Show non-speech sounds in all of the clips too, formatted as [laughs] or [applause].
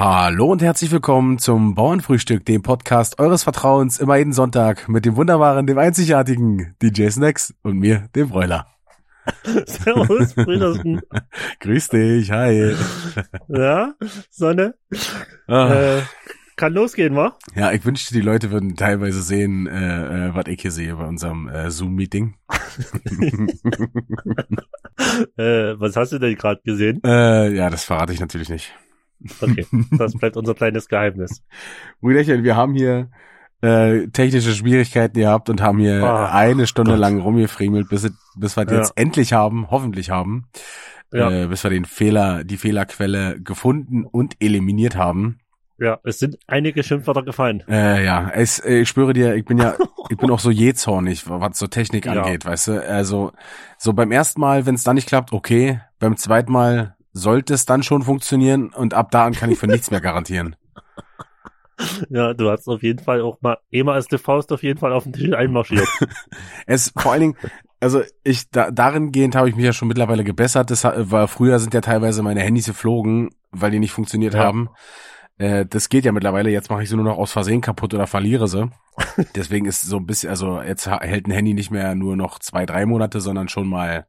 Hallo und herzlich willkommen zum Bauernfrühstück, dem Podcast eures Vertrauens, immer jeden Sonntag mit dem wunderbaren, dem einzigartigen DJ Snacks und mir, dem Bräuler. [laughs] Servus, Brüdersen. [laughs] Grüß dich, hi. Ja, Sonne. Ah. Äh, kann losgehen, wa? Ja, ich wünschte, die Leute würden teilweise sehen, äh, äh, was ich hier sehe bei unserem äh, Zoom-Meeting. [laughs] Äh, was hast du denn gerade gesehen? äh, ja, das verrate ich natürlich nicht. Okay, das bleibt unser kleines Geheimnis. [laughs] Brüderchen, wir haben hier äh, technische Schwierigkeiten gehabt und haben hier Ah, eine Stunde Gott. lang rumgefriemelt, bis, bis wir Ja. jetzt endlich haben, hoffentlich haben, Ja. äh, bis wir den Fehler, die Fehlerquelle gefunden und eliminiert haben. Ja, es sind einige Schimpfwörter gefallen. Äh, ja, es, ich schwöre dir, ich bin ja, [laughs] ich bin auch so jähzornig, was so Technik Ja. angeht, weißt du. Also so beim ersten Mal, wenn es dann nicht klappt, okay. Beim zweiten Mal sollte es dann schon funktionieren und ab da an kann ich für nichts mehr garantieren. [laughs] Ja, du hast auf jeden Fall auch mal, immer als die Faust auf jeden Fall auf den Tisch einmarschiert. [laughs] Es vor allen Dingen, also ich da, darin gehend habe ich mich ja schon mittlerweile gebessert. Das war früher sind ja teilweise meine Handys geflogen, weil die nicht funktioniert Ja. haben. Äh, das geht ja mittlerweile. Jetzt mache ich sie nur noch aus Versehen kaputt oder verliere sie. [laughs] Deswegen ist so ein bisschen, also jetzt hält ein Handy nicht mehr nur noch zwei, drei Monate, sondern schon mal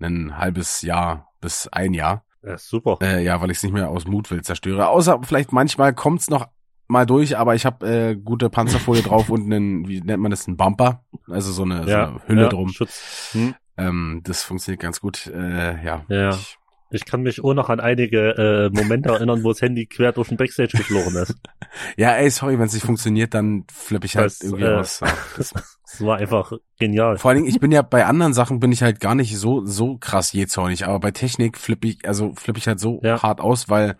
ein halbes Jahr bis ein Jahr. Ja, super. Äh, ja, weil ich es nicht mehr aus Mutwill zerstöre. Außer vielleicht manchmal kommt's noch mal durch, aber ich habe äh, gute Panzerfolie drauf und einen, wie nennt man das, einen Bumper, also so eine, so ja, eine Hülle ja, drum. Schutz. Hm. Ähm, das funktioniert ganz gut. Äh, ja. Ja. Ich, Ich kann mich auch noch an einige äh, Momente erinnern, wo das Handy quer durch den Backstage geflogen ist. [laughs] ja, ey, sorry, wenn es nicht funktioniert, dann flippe ich halt Das, irgendwie äh, aus. Ja, [laughs] das, Das war einfach genial. vor allen Dingen, ich bin ja bei anderen Sachen bin ich halt gar nicht so so krass jähzornig, aber bei Technik flippe ich, also flippe ich halt so Ja. hart aus, weil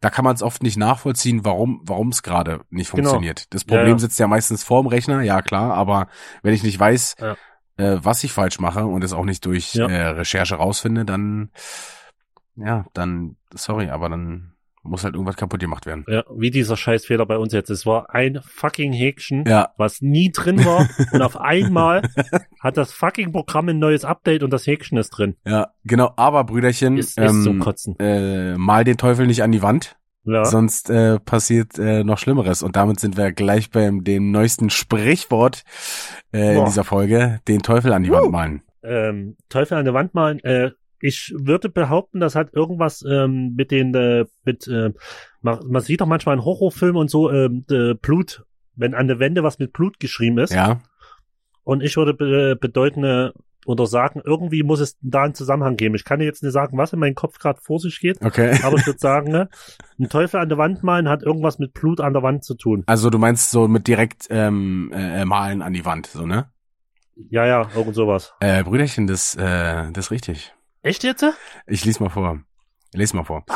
da kann man es oft nicht nachvollziehen, warum warum es gerade nicht Genau. funktioniert. Das Ja, Problem ja. sitzt ja meistens vorm Rechner, ja klar, aber wenn ich nicht weiß, Ja. äh, was ich falsch mache und es auch nicht durch Ja. äh, Recherche rausfinde, dann ja, dann sorry, aber dann muss halt irgendwas kaputt gemacht werden. Ja, wie dieser Scheißfehler bei uns jetzt. Es war ein fucking Häkchen, Ja, was nie drin war. [laughs] und auf einmal hat das fucking Programm ein neues Update und das Häkchen ist drin. ja, genau, aber Brüderchen, Ist, ist so ähm, kotzen. äh, mal den Teufel nicht an die Wand, Ja. sonst äh, passiert äh, noch Schlimmeres. Und damit sind wir gleich beim dem neuesten Sprichwort äh, in dieser Folge, den Teufel an die Wand malen. ähm, Teufel an der Wand malen. Äh, ich würde behaupten, das hat irgendwas ähm, mit den, äh, mit, äh, man, man sieht doch manchmal in Horrorfilmen und so, ähm, äh, Blut, wenn an der Wände was mit Blut geschrieben ist. Ja, Und ich würde be bedeuten äh, oder sagen, irgendwie muss es da einen Zusammenhang geben. Ich kann dir jetzt nicht sagen, was in meinem Kopf gerade vor sich geht, okay. [laughs] aber ich würde sagen, ne, [laughs] ein Teufel an der Wand malen hat irgendwas mit Blut an der Wand zu tun. Also du meinst so mit direkt ähm, äh, malen an die Wand, so ne? Ja, ja, irgend sowas. Äh, Brüderchen, das, äh, das ist richtig. Echt jetzt? Ich lese mal vor. Lies mal vor.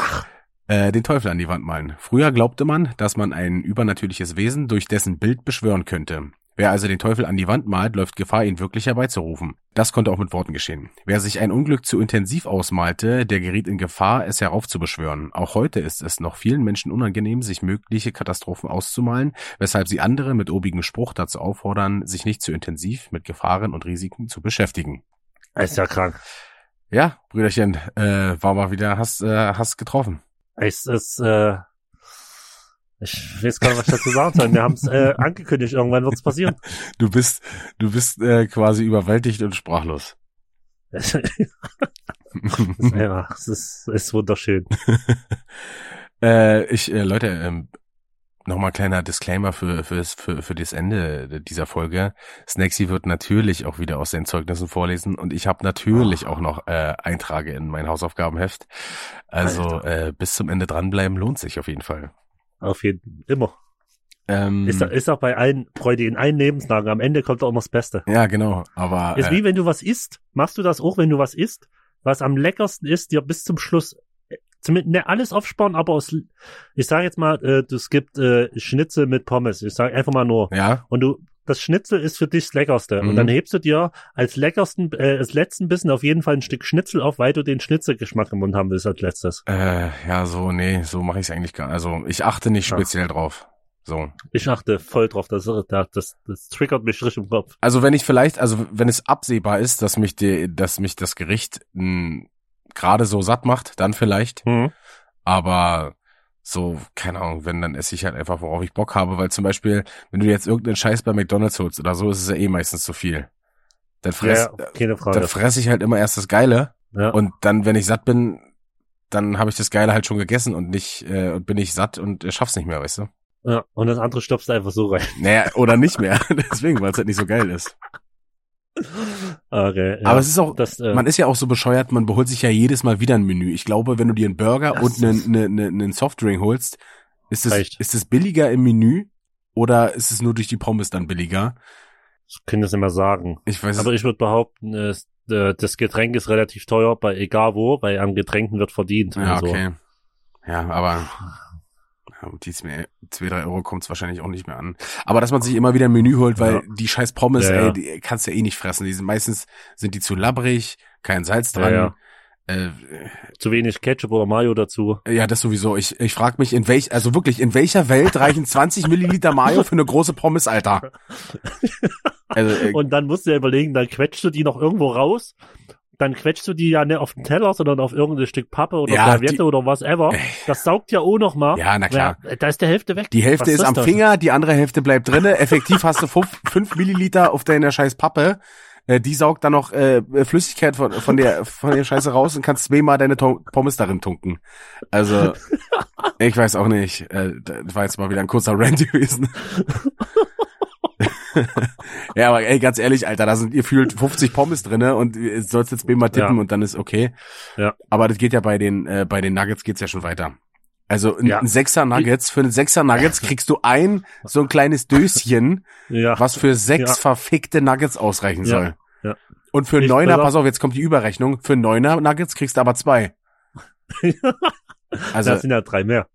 Äh, den Teufel an die Wand malen. Früher glaubte man, dass man ein übernatürliches Wesen durch dessen Bild beschwören könnte. Wer also den Teufel an die Wand malt, läuft Gefahr, ihn wirklich herbeizurufen. Das konnte auch mit Worten geschehen. Wer sich ein Unglück zu intensiv ausmalte, der geriet in Gefahr, es heraufzubeschwören. Auch heute ist es noch vielen Menschen unangenehm, sich mögliche Katastrophen auszumalen, weshalb sie andere mit obigem Spruch dazu auffordern, sich nicht zu intensiv mit Gefahren und Risiken zu beschäftigen. Ist ja krank. Ja, Brüderchen, äh, war mal wieder, hast, äh, hast getroffen. Es ist, äh, ich weiß gar nicht, was ich dazu sagen soll. Wir haben es äh, [laughs] angekündigt, irgendwann wird es passieren. Du bist, du bist äh, quasi überwältigt und sprachlos. [laughs] Es ist, ja, es ist, es ist wunderschön. [laughs] äh, ich, äh, Leute, ähm, nochmal kleiner Disclaimer für, für, das, für, für das Ende dieser Folge. Snacksy wird natürlich auch wieder aus den Zeugnissen vorlesen und ich habe natürlich auch noch äh, Eintrage in mein Hausaufgabenheft. Also Alter. äh, bis zum Ende dranbleiben lohnt sich auf jeden Fall. Auf jeden immer. Ähm, Ist, ist auch bei allen Freude in allen Lebenslagen. Am Ende kommt auch immer das Beste. ja, genau. Aber Ist äh, wie wenn du was isst. Machst du das auch, wenn du was isst? Was am leckersten ist, dir bis zum Schluss zumindest ne, alles aufsparen, aber aus, ich sage jetzt mal, äh, es gibt äh, Schnitzel mit Pommes. Ich sage einfach mal nur. ja, Und du, das Schnitzel ist für dich das Leckerste. Mhm. Und dann hebst du dir als leckersten, äh, als letzten Bissen auf jeden Fall ein Stück Schnitzel auf, weil du den Schnitzelgeschmack im Mund haben willst als letztes. äh, ja, so, nee, so mache ich es eigentlich gar Also ich achte nicht speziell drauf. So. Ich achte voll drauf, das, das, das, das triggert mich richtig im Kopf. Also wenn ich vielleicht, also wenn es absehbar ist, dass mich die, dass mich das Gericht mh, gerade so satt macht, dann vielleicht. Hm. Aber So, keine Ahnung, wenn, dann esse ich halt einfach, worauf ich Bock habe, weil zum Beispiel, wenn du jetzt irgendeinen Scheiß bei McDonalds holst oder so, ist es ja eh meistens zu viel. Dann fress, ja, dann fress ich halt immer erst das Geile ja. und dann, wenn ich satt bin, dann habe ich das Geile halt schon gegessen und nicht, äh, und bin ich satt und äh, schaff's nicht mehr, weißt du? ja. Und das andere stopfst du einfach so rein. Naja, oder nicht mehr. [laughs] Deswegen, weil es halt nicht so geil ist. [laughs] Okay, ja. Aber es ist auch, das, äh, man ist ja auch so bescheuert, man beholt sich ja jedes Mal wieder ein Menü. Ich glaube, wenn du dir einen Burger und einen, einen, einen, einen Softdrink holst, ist es, Reicht. ist es billiger im Menü oder ist es nur durch die Pommes dann billiger? ich kann das immer sagen. Ich weiß Aber ich würde behaupten, es, äh, das Getränk ist relativ teuer bei egal wo, weil am Getränken wird verdient. Ja, so. okay. Ja, aber ja, um die zwei, zwei, drei Euro kommt's wahrscheinlich auch nicht mehr an. Aber dass man sich immer wieder ein Menü holt, weil Ja. die scheiß Pommes, Ja, ey, die kannst du ja eh nicht fressen. Die sind meistens sind die zu labbrig, kein Salz dran. Äh, Zu wenig Ketchup oder Mayo dazu. ja, das sowieso. Ich, ich frage mich, in welch, also wirklich, in welcher Welt reichen 20 Milliliter Mayo für eine große Pommes, Alter? [laughs] Also, äh, Und dann musst du ja überlegen, dann quetschst du die noch irgendwo raus. Dann quetschst du die ja nicht auf den Teller, sondern auf irgendein Stück Pappe oder Ja, Serviette die- oder was ever. Das saugt ja auch noch mal. Ja, na klar. Ja, da ist der Hälfte weg. die Hälfte Was ist das am denn? Finger, die andere Hälfte bleibt drinne. Effektiv hast du fünf, [laughs] fünf Milliliter auf deiner scheiß Pappe. Äh, die saugt dann noch äh, Flüssigkeit von, von der von der Scheiße raus und kannst zweimal deine To- Pommes darin tunken. Also [laughs] ich weiß auch nicht. Äh, das war jetzt mal wieder ein kurzer Rant [laughs] gewesen. [laughs] ja, aber ey, ganz ehrlich, Alter, da sind ihr fühlt 50 Pommes drinne und ihr sollst jetzt zweimal tippen Ja. und dann ist okay. Ja. Aber das geht ja bei den äh, bei den Nuggets geht's ja schon weiter. Also ein, Ja. ein Sechser Nuggets, für einen Sechser Nuggets kriegst du ein so ein kleines Döschen, Ja. was für sechs Ja. verfickte Nuggets ausreichen soll. Ja. Und für einen Neuner, pass auf. pass auf, jetzt kommt die Überrechnung, für einen Neuner Nuggets kriegst du aber zwei. [laughs] Also das sind ja drei mehr.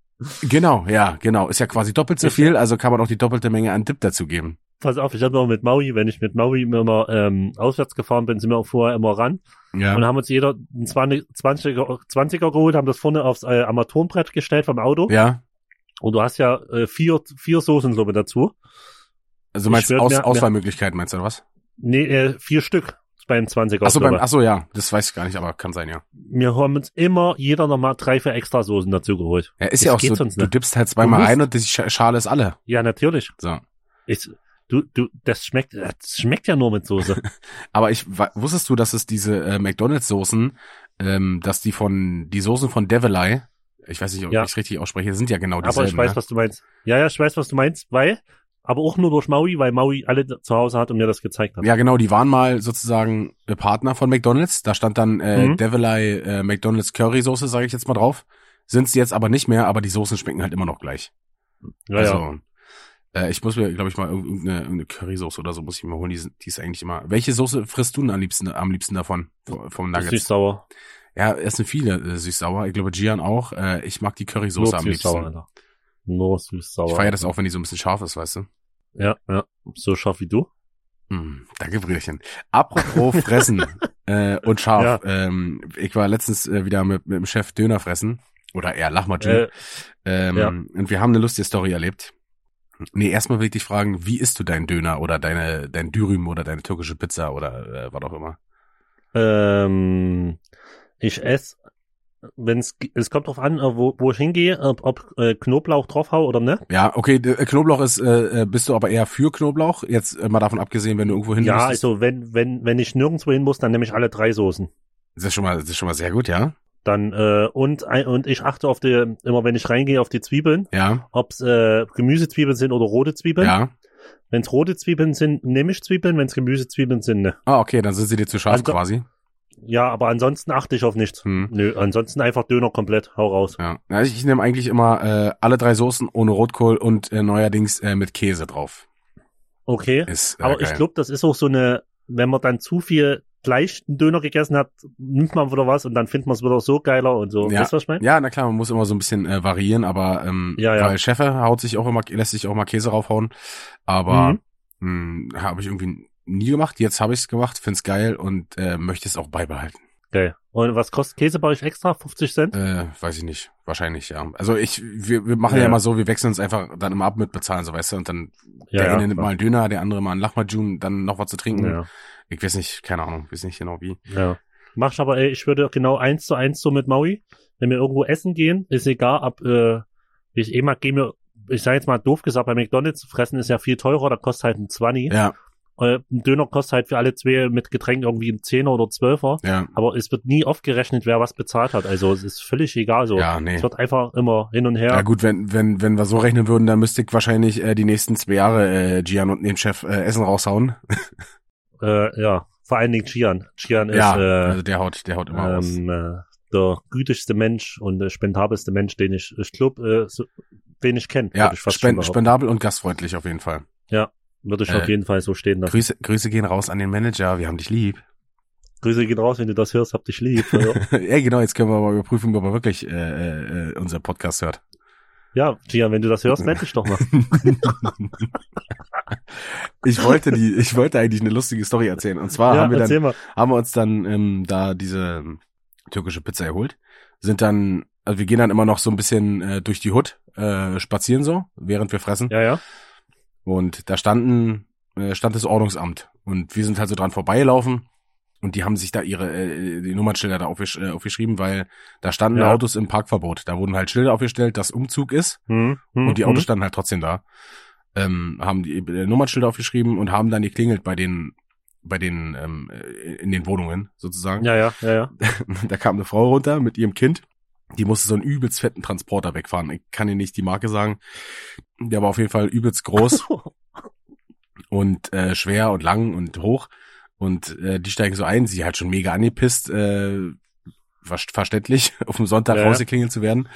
Genau, ja, genau, ist ja quasi doppelt so viel, also kann man auch die doppelte Menge an Dip dazu geben. Pass auf, ich habe auch mit Maui, wenn ich mit Maui immer ähm, auswärts gefahren bin, sind wir auch vorher immer ran Ja. und haben uns jeder einen 20, 20er, 20er geholt, haben das vorne aufs äh, Armaturenbrett gestellt vom Auto. Ja. Und du hast ja äh, vier, vier Soßen so mit dazu. Also meinst du Aus, Auswahlmöglichkeiten, meinst du oder was? Nee, äh, vier Stück beim 20er. Achso, beim, achso, ja, das weiß ich gar nicht, aber kann sein, ja. Wir haben uns immer jeder nochmal drei, vier extra Soßen dazu geholt. Ja, ist Das ja auch so, du nicht. dippst halt zweimal rein und die Sch- Schale ist alle. Ja, natürlich. So. Ich, du, du, das schmeckt, das schmeckt ja nur mit Soße. [laughs] Aber ich wusstest du, dass es diese äh, McDonalds-Soßen, ähm, dass die von die Soßen von Devilai, ich weiß nicht, ob Ja. ich richtig ausspreche, sind ja genau aber dieselben. ich weiß, ne? was du meinst. Ja, ja, ich weiß, was du meinst, weil, aber auch nur durch Maui, weil Maui alle zu Hause hat und mir das gezeigt hat. Ja, genau, die waren mal sozusagen äh, Partner von McDonalds. Da stand dann äh, Mhm. Devilai äh, McDonalds Curry Soße, sage ich jetzt mal drauf. Sind sie jetzt aber nicht mehr, aber die Soßen schmecken halt immer noch gleich. ja, also, ja. Äh, ich muss mir, glaube ich, mal irg- irgendeine, irgendeine Currysoße oder so muss ich mir holen. Die, sind- die ist eigentlich immer. Welche Soße frisst du denn am liebsten, am liebsten davon? Vom Nuggets? Süß-sauer. Ja, es sind viele äh, süß-sauer. Ich glaube, Gian auch. Äh, ich mag die Currysoße am liebsten. Alter. Nur süß-sauer. Ich feiere das auch, wenn die so ein bisschen scharf ist, weißt du? Ja, ja. So scharf wie du. Hm, danke, Brüderchen. Apropos [laughs] Fressen äh, und scharf. Ähm, ich war letztens äh, wieder mit, mit dem Chef Döner fressen. Oder eher Lachmatschü. Äh, ähm, ja. Und wir haben eine lustige Story erlebt. Nee, erstmal will ich dich fragen, wie isst du deinen Döner oder deine, dein Dürüm oder deine türkische Pizza oder äh, was auch immer? ähm, ich esse, wenn es, es kommt drauf an, äh, wo, wo ich hingehe, ob, ob äh, Knoblauch drauf hau oder ne? Ja, okay, äh, Knoblauch ist, äh, äh, bist du aber eher für Knoblauch? Jetzt äh, mal davon abgesehen, wenn du irgendwo hin Ja, müsstest. also wenn, wenn, wenn ich nirgendwo hin muss, dann nehme ich alle drei Soßen. Das ist schon mal, das ist schon mal sehr gut, ja? Dann, äh, und, und ich achte auf die, immer wenn ich reingehe, auf die Zwiebeln, Ja, ob's äh, Gemüsezwiebeln sind oder rote Zwiebeln. ja. Wenn's rote Zwiebeln sind, nehme ich Zwiebeln, wenn's Gemüsezwiebeln sind, ne. Ah, okay, dann sind sie dir zu scharf Also- quasi. Ja, aber ansonsten achte ich auf nichts. Hm. Nö, ansonsten einfach Döner komplett, hau raus. Ja, ja ich, nehme eigentlich immer äh, alle drei Soßen ohne Rotkohl und äh, neuerdings äh, mit Käse drauf. Okay. Ist, äh, Aber geil. ich glaube, das ist auch so eine, wenn man dann zu viel gleich einen Döner gegessen hat, nimmt man wieder was und dann findet man es wieder so geiler und so. Ja. Weißt du, was ich meine? Ja, na klar, man muss immer so ein bisschen äh, variieren, aber ähm, Ja, ja. weil Cheffe haut sich auch immer, lässt sich auch mal Käse raufhauen. Aber Mhm. mh, habe ich irgendwie nie gemacht. Jetzt habe ich es gemacht, find's geil und äh, möchte es auch beibehalten. Geil. Und was kostet Käse bei euch extra? 50 Cent? Äh, weiß ich nicht. Wahrscheinlich, ja. Also ich, wir, wir machen ja. Ja. immer so, wir wechseln uns einfach dann immer ab mit bezahlen, so weißt du, und dann Ja, der ja, eine nimmt mal einen Döner, der andere mal einen Lachmajun, dann noch was zu trinken. Ja, Ich weiß nicht, keine Ahnung, weiß nicht genau wie. ja. Mach ich aber, ey, ich würde genau eins zu eins so mit Maui. Wenn wir irgendwo essen gehen, ist egal, ob, äh, Ich eh mal gehe mir, ich sage jetzt mal doof gesagt, bei McDonalds fressen ist ja viel teurer, da kostet halt ein 20. Ja, Äh, Ein Döner kostet halt für alle zwei mit Getränk irgendwie ein Zehner oder Zwölfer. ja, Aber es wird nie aufgerechnet, wer was bezahlt hat. Also es ist völlig egal so. ja, nee. Es wird einfach immer hin und her. Ja gut, wenn, wenn, wenn wir so rechnen würden, dann müsste ich wahrscheinlich äh, die nächsten zwei Jahre äh, Gian und den Chef äh, Essen raushauen. [laughs] Äh, ja, vor allen Dingen Gian. Gian ist ja, äh, also der haut, der haut immer aus. ähm, äh, der gütigste Mensch und äh, spendabelste Mensch, den ich, ich glaube, äh, so, den ich kenne. Ja, ich spend, spendabel und gastfreundlich auf jeden Fall. Würde ich äh, auf jeden Fall so stehen lassen. Grüße, Grüße gehen raus an den Manager, wir haben dich lieb. Grüße gehen raus, wenn du das hörst, hab dich lieb. ja. [laughs] ja, genau, jetzt können wir mal überprüfen, ob er wirklich äh, äh, unser Podcast hört. ja, Gian, wenn du das hörst, melde dich doch mal. [laughs] ich wollte die, ich wollte eigentlich eine lustige Story erzählen. Und zwar ja, haben wir dann mal. haben wir uns dann ähm, da diese ähm, türkische Pizza erholt, sind dann, also wir gehen dann immer noch so ein bisschen äh, durch die Hut äh, spazieren so, während wir fressen. Ja, ja. Und da standen, äh, stand das Ordnungsamt und wir sind halt so dran vorbeigelaufen und die haben sich da ihre äh, die Nummernschilder da aufgesch äh, aufgeschrieben, weil da standen Ja. Autos im Parkverbot. Da wurden halt Schilder aufgestellt, dass Umzug ist Hm, hm, und die hm. Autos standen halt trotzdem da. Ähm, haben die äh, Nummernschilder aufgeschrieben und haben dann geklingelt bei den bei den ähm, äh, in den Wohnungen sozusagen. Ja, ja, ja, ja. [laughs] Da kam eine Frau runter mit ihrem Kind. Die musste so einen übelst fetten Transporter wegfahren. Ich kann Ihnen nicht die Marke sagen. Der war auf jeden Fall übelst groß [laughs] und äh, schwer und lang und hoch. Und äh, die steigen so ein. Sie hat schon mega angepisst, äh, ver verständlich, auf [laughs] dem Sonntag ja. rausgeklingelt zu werden.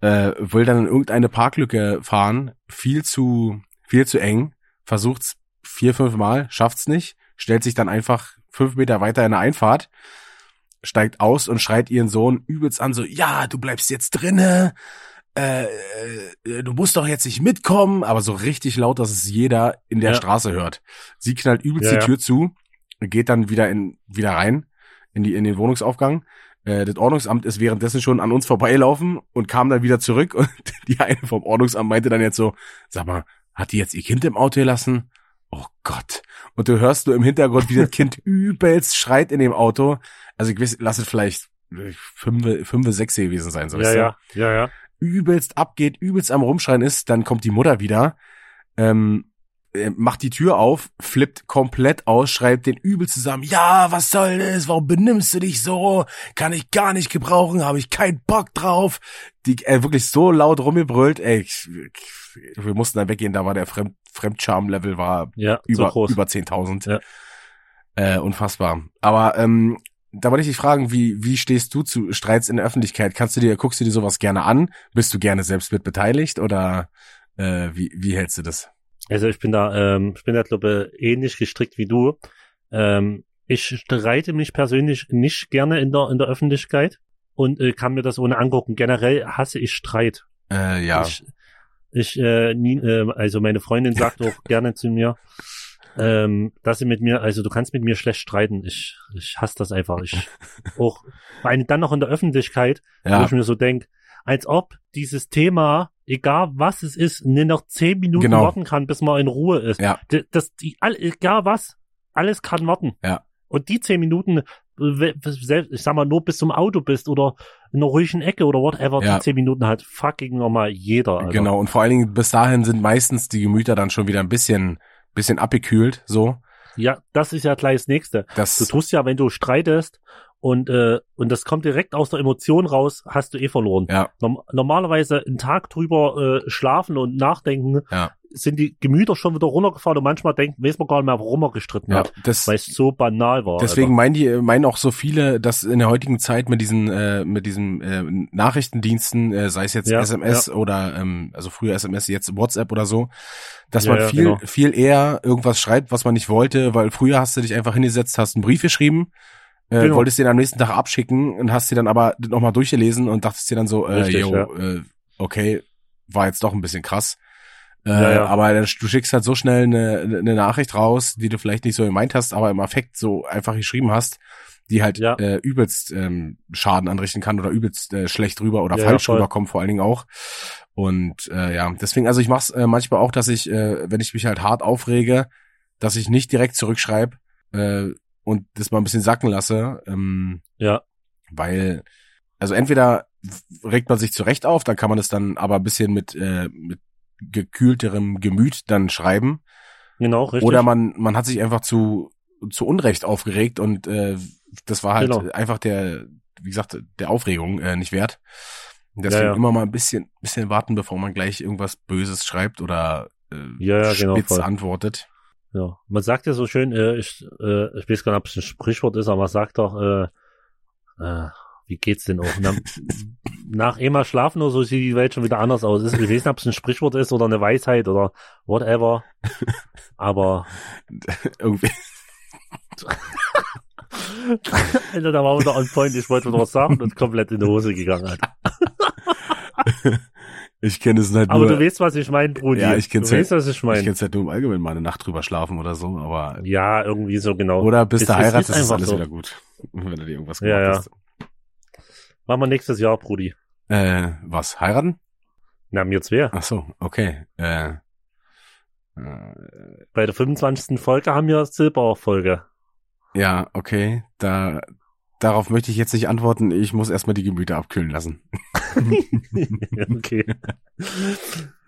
Äh, will dann in irgendeine Parklücke fahren. Viel zu, viel zu eng. Versucht's vier, fünf Mal, schafft's nicht. Stellt sich dann einfach fünf Meter weiter in eine Einfahrt steigt aus und schreit ihren Sohn übelst an, so, ja, du bleibst jetzt drinne, äh, äh, du musst doch jetzt nicht mitkommen, aber so richtig laut, dass es jeder in der Ja. Straße hört. Sie knallt übelst Ja, die Tür zu, geht dann wieder in, wieder rein, in die, in den Wohnungsaufgang. Äh, das Ordnungsamt ist währenddessen schon an uns vorbeilaufen und kam dann wieder zurück [laughs] und die eine vom Ordnungsamt meinte dann jetzt so, sag mal, hat die jetzt ihr Kind im Auto gelassen? Oh Gott. Und du hörst nur im Hintergrund, wie das Kind [laughs] übelst schreit in dem Auto. Also ich lass es vielleicht äh, fünf, fünf, sechs gewesen sein, so Ja, weißt du? ja, ja, ja. Übelst abgeht, übelst am Rumschreien ist, dann kommt die Mutter wieder, ähm, äh, macht die Tür auf, flippt komplett aus, schreibt den übel zusammen, ja, was soll das, warum benimmst du dich so, kann ich gar nicht gebrauchen, habe ich keinen Bock drauf, die äh, wirklich so laut rumgebrüllt, ey, ich, ich, wir mussten dann weggehen, da war der Fremd, Fremdscham-Level war Ja, so über, groß. über 10.000. Ja. Äh, unfassbar. Aber ähm, da wollte ich dich fragen, wie, wie stehst du zu Streits in der Öffentlichkeit? Kannst du dir, guckst du dir sowas gerne an? Bist du gerne selbst mit beteiligt oder äh, wie, wie hältst du das? Also ich bin da, ähm, ich bin da glaube ich, ähnlich gestrickt wie du. Ähm, ich streite mich persönlich nicht gerne in der in der Öffentlichkeit und äh, kann mir das ohne angucken. Generell hasse ich Streit. Äh, ja. Ich, ich äh, nie, äh, also meine Freundin sagt auch [laughs] gerne zu mir, ähm, dass sie mit mir, also du kannst mit mir schlecht streiten. Ich, ich hasse das einfach. Ich [laughs] auch, vor allem dann noch in der Öffentlichkeit, wo ja. ich mir so denk, als ob dieses Thema, egal was es ist, nur noch zehn Minuten Genau. warten kann, bis man in Ruhe ist. Ja. Das, die, all, egal was, alles kann warten. Ja. Und die zehn Minuten, ich sag mal, nur bis zum Auto bist oder in einer ruhigen Ecke oder whatever, Ja. die zehn Minuten hat fucking nochmal jeder. Alter. Genau. Und vor allen Dingen bis dahin sind meistens die Gemüter dann schon wieder ein bisschen, bisschen abgekühlt, so. Ja, das ist ja gleich das Nächste. Das, Du tust ja, wenn du streitest und, äh, und das kommt direkt aus der Emotion raus, hast du eh verloren. ja, Norm normalerweise einen Tag drüber äh, schlafen und nachdenken, Ja. Sind die Gemüter schon wieder runtergefahren und manchmal denkt, weiß man gar nicht mehr, warum man gestritten ja, hat, weil es so banal war. Deswegen meinen die, meinen auch so viele, dass in der heutigen Zeit mit diesen, äh, mit diesen äh, Nachrichtendiensten, äh, sei es jetzt Ja, SMS oder ähm, also früher SMS, jetzt WhatsApp oder so, dass Ja, man ja, viel, genau. viel eher irgendwas schreibt, was man nicht wollte, weil früher hast du dich einfach hingesetzt, hast einen Brief geschrieben, äh, Genau. wolltest den am nächsten Tag abschicken und hast dir dann aber nochmal durchgelesen und dachtest dir dann so, äh, Richtig, yo, ja. äh, okay, war jetzt doch ein bisschen krass. Äh, Ja, ja. Aber du schickst halt so schnell eine, eine Nachricht raus, die du vielleicht nicht so gemeint hast, aber im Affekt so einfach geschrieben hast, die halt Ja. äh, übelst ähm, Schaden anrichten kann oder übelst äh, schlecht rüber oder falsch rüberkommt vor allen Dingen auch. Und äh, ja, deswegen, also ich mach's äh, manchmal auch, dass ich, äh, wenn ich mich halt hart aufrege, dass ich nicht direkt zurückschreibe äh, und das mal ein bisschen sacken lasse, ähm, Ja. weil, also entweder regt man sich zurecht auf, dann kann man es dann aber ein bisschen mit, äh, mit gekühlterem Gemüt dann schreiben. Genau, richtig. Oder man, man hat sich einfach zu, zu Unrecht aufgeregt und äh, das war halt Genau. einfach der, wie gesagt, der Aufregung äh, nicht wert. Deswegen Ja, ja. immer mal ein bisschen, bisschen warten, bevor man gleich irgendwas Böses schreibt oder äh, Ja, genau, spitz voll. antwortet. Ja, man sagt ja so schön, äh, ich, äh, ich weiß gar nicht, ob es ein Sprichwort ist, aber man sagt doch, äh, äh, wie geht's denn auch? Na, nach einmal schlafen oder so sieht die Welt schon wieder anders aus. Ist- Ich weiß nicht, ob es ein Sprichwort ist oder eine Weisheit oder whatever. Aber, Irgendwie. [laughs] Alter, da war wieder on point. Ich wollte wieder was sagen und komplett in die Hose gegangen. Alter. Ich kenne es halt Aber nur. du weißt, was ich meine, Brudi. Ja, ich ja- weißt, was ich ich meine. kenne es halt nur im Allgemeinen mal eine Nacht drüber schlafen oder so, aber Ja, irgendwie so genau. oder bis Es- du es heiratest, ist ist, alles so. wieder gut. Wenn du dir irgendwas Ja, gemacht ja. hast. Machen wir nächstes Jahr, Brudi. Äh, was? Heiraten? Na, mir zwei. Ach so, okay. Äh, äh, Bei der 25. Folge haben wir Silberfolge. ja, okay. Da, darauf möchte ich jetzt nicht antworten. Ich muss erstmal die Gemüter abkühlen lassen. [laughs] okay.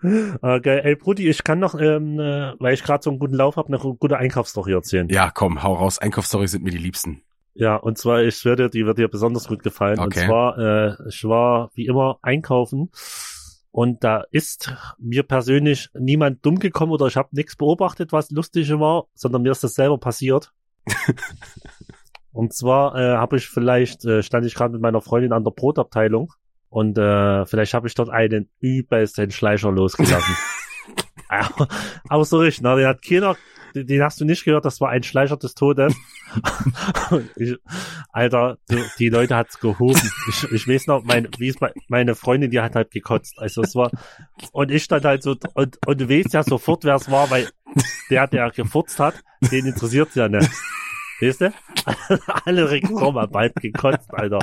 Okay, ey Brudi, ich kann noch, ähm, äh, weil ich gerade so einen guten Lauf habe, noch eine gute Einkaufsstory erzählen. Ja, komm, hau raus. Einkaufsstories sind mir die liebsten. Ja, und zwar, ich würde, die wird dir besonders gut gefallen. Und Okay. zwar, äh, ich war wie immer einkaufen und da ist mir persönlich niemand dumm gekommen oder ich habe nichts beobachtet, was lustig war, sondern mir ist das selber passiert. [laughs] und zwar äh, habe ich vielleicht, äh, stand ich gerade mit meiner Freundin an der Brotabteilung und äh, vielleicht habe ich dort einen übelsten Schleicher losgelassen. [laughs] aber, aber so richtig, ne? Den hat keiner, den, hast du nicht gehört, das war ein Schleicher des Todes. [laughs] [laughs] Ich, Alter, du, die Leute hat's gehoben. Ich, ich weiß noch, mein, wie es mein, meine Freundin, die hat halt gekotzt. Also es war, und ich stand halt so, und, und du weißt ja sofort, wer es war, weil der, der gefurzt hat, den interessiert's ja nicht. Weißt du? [laughs] Alle haben bald gekotzt, Alter.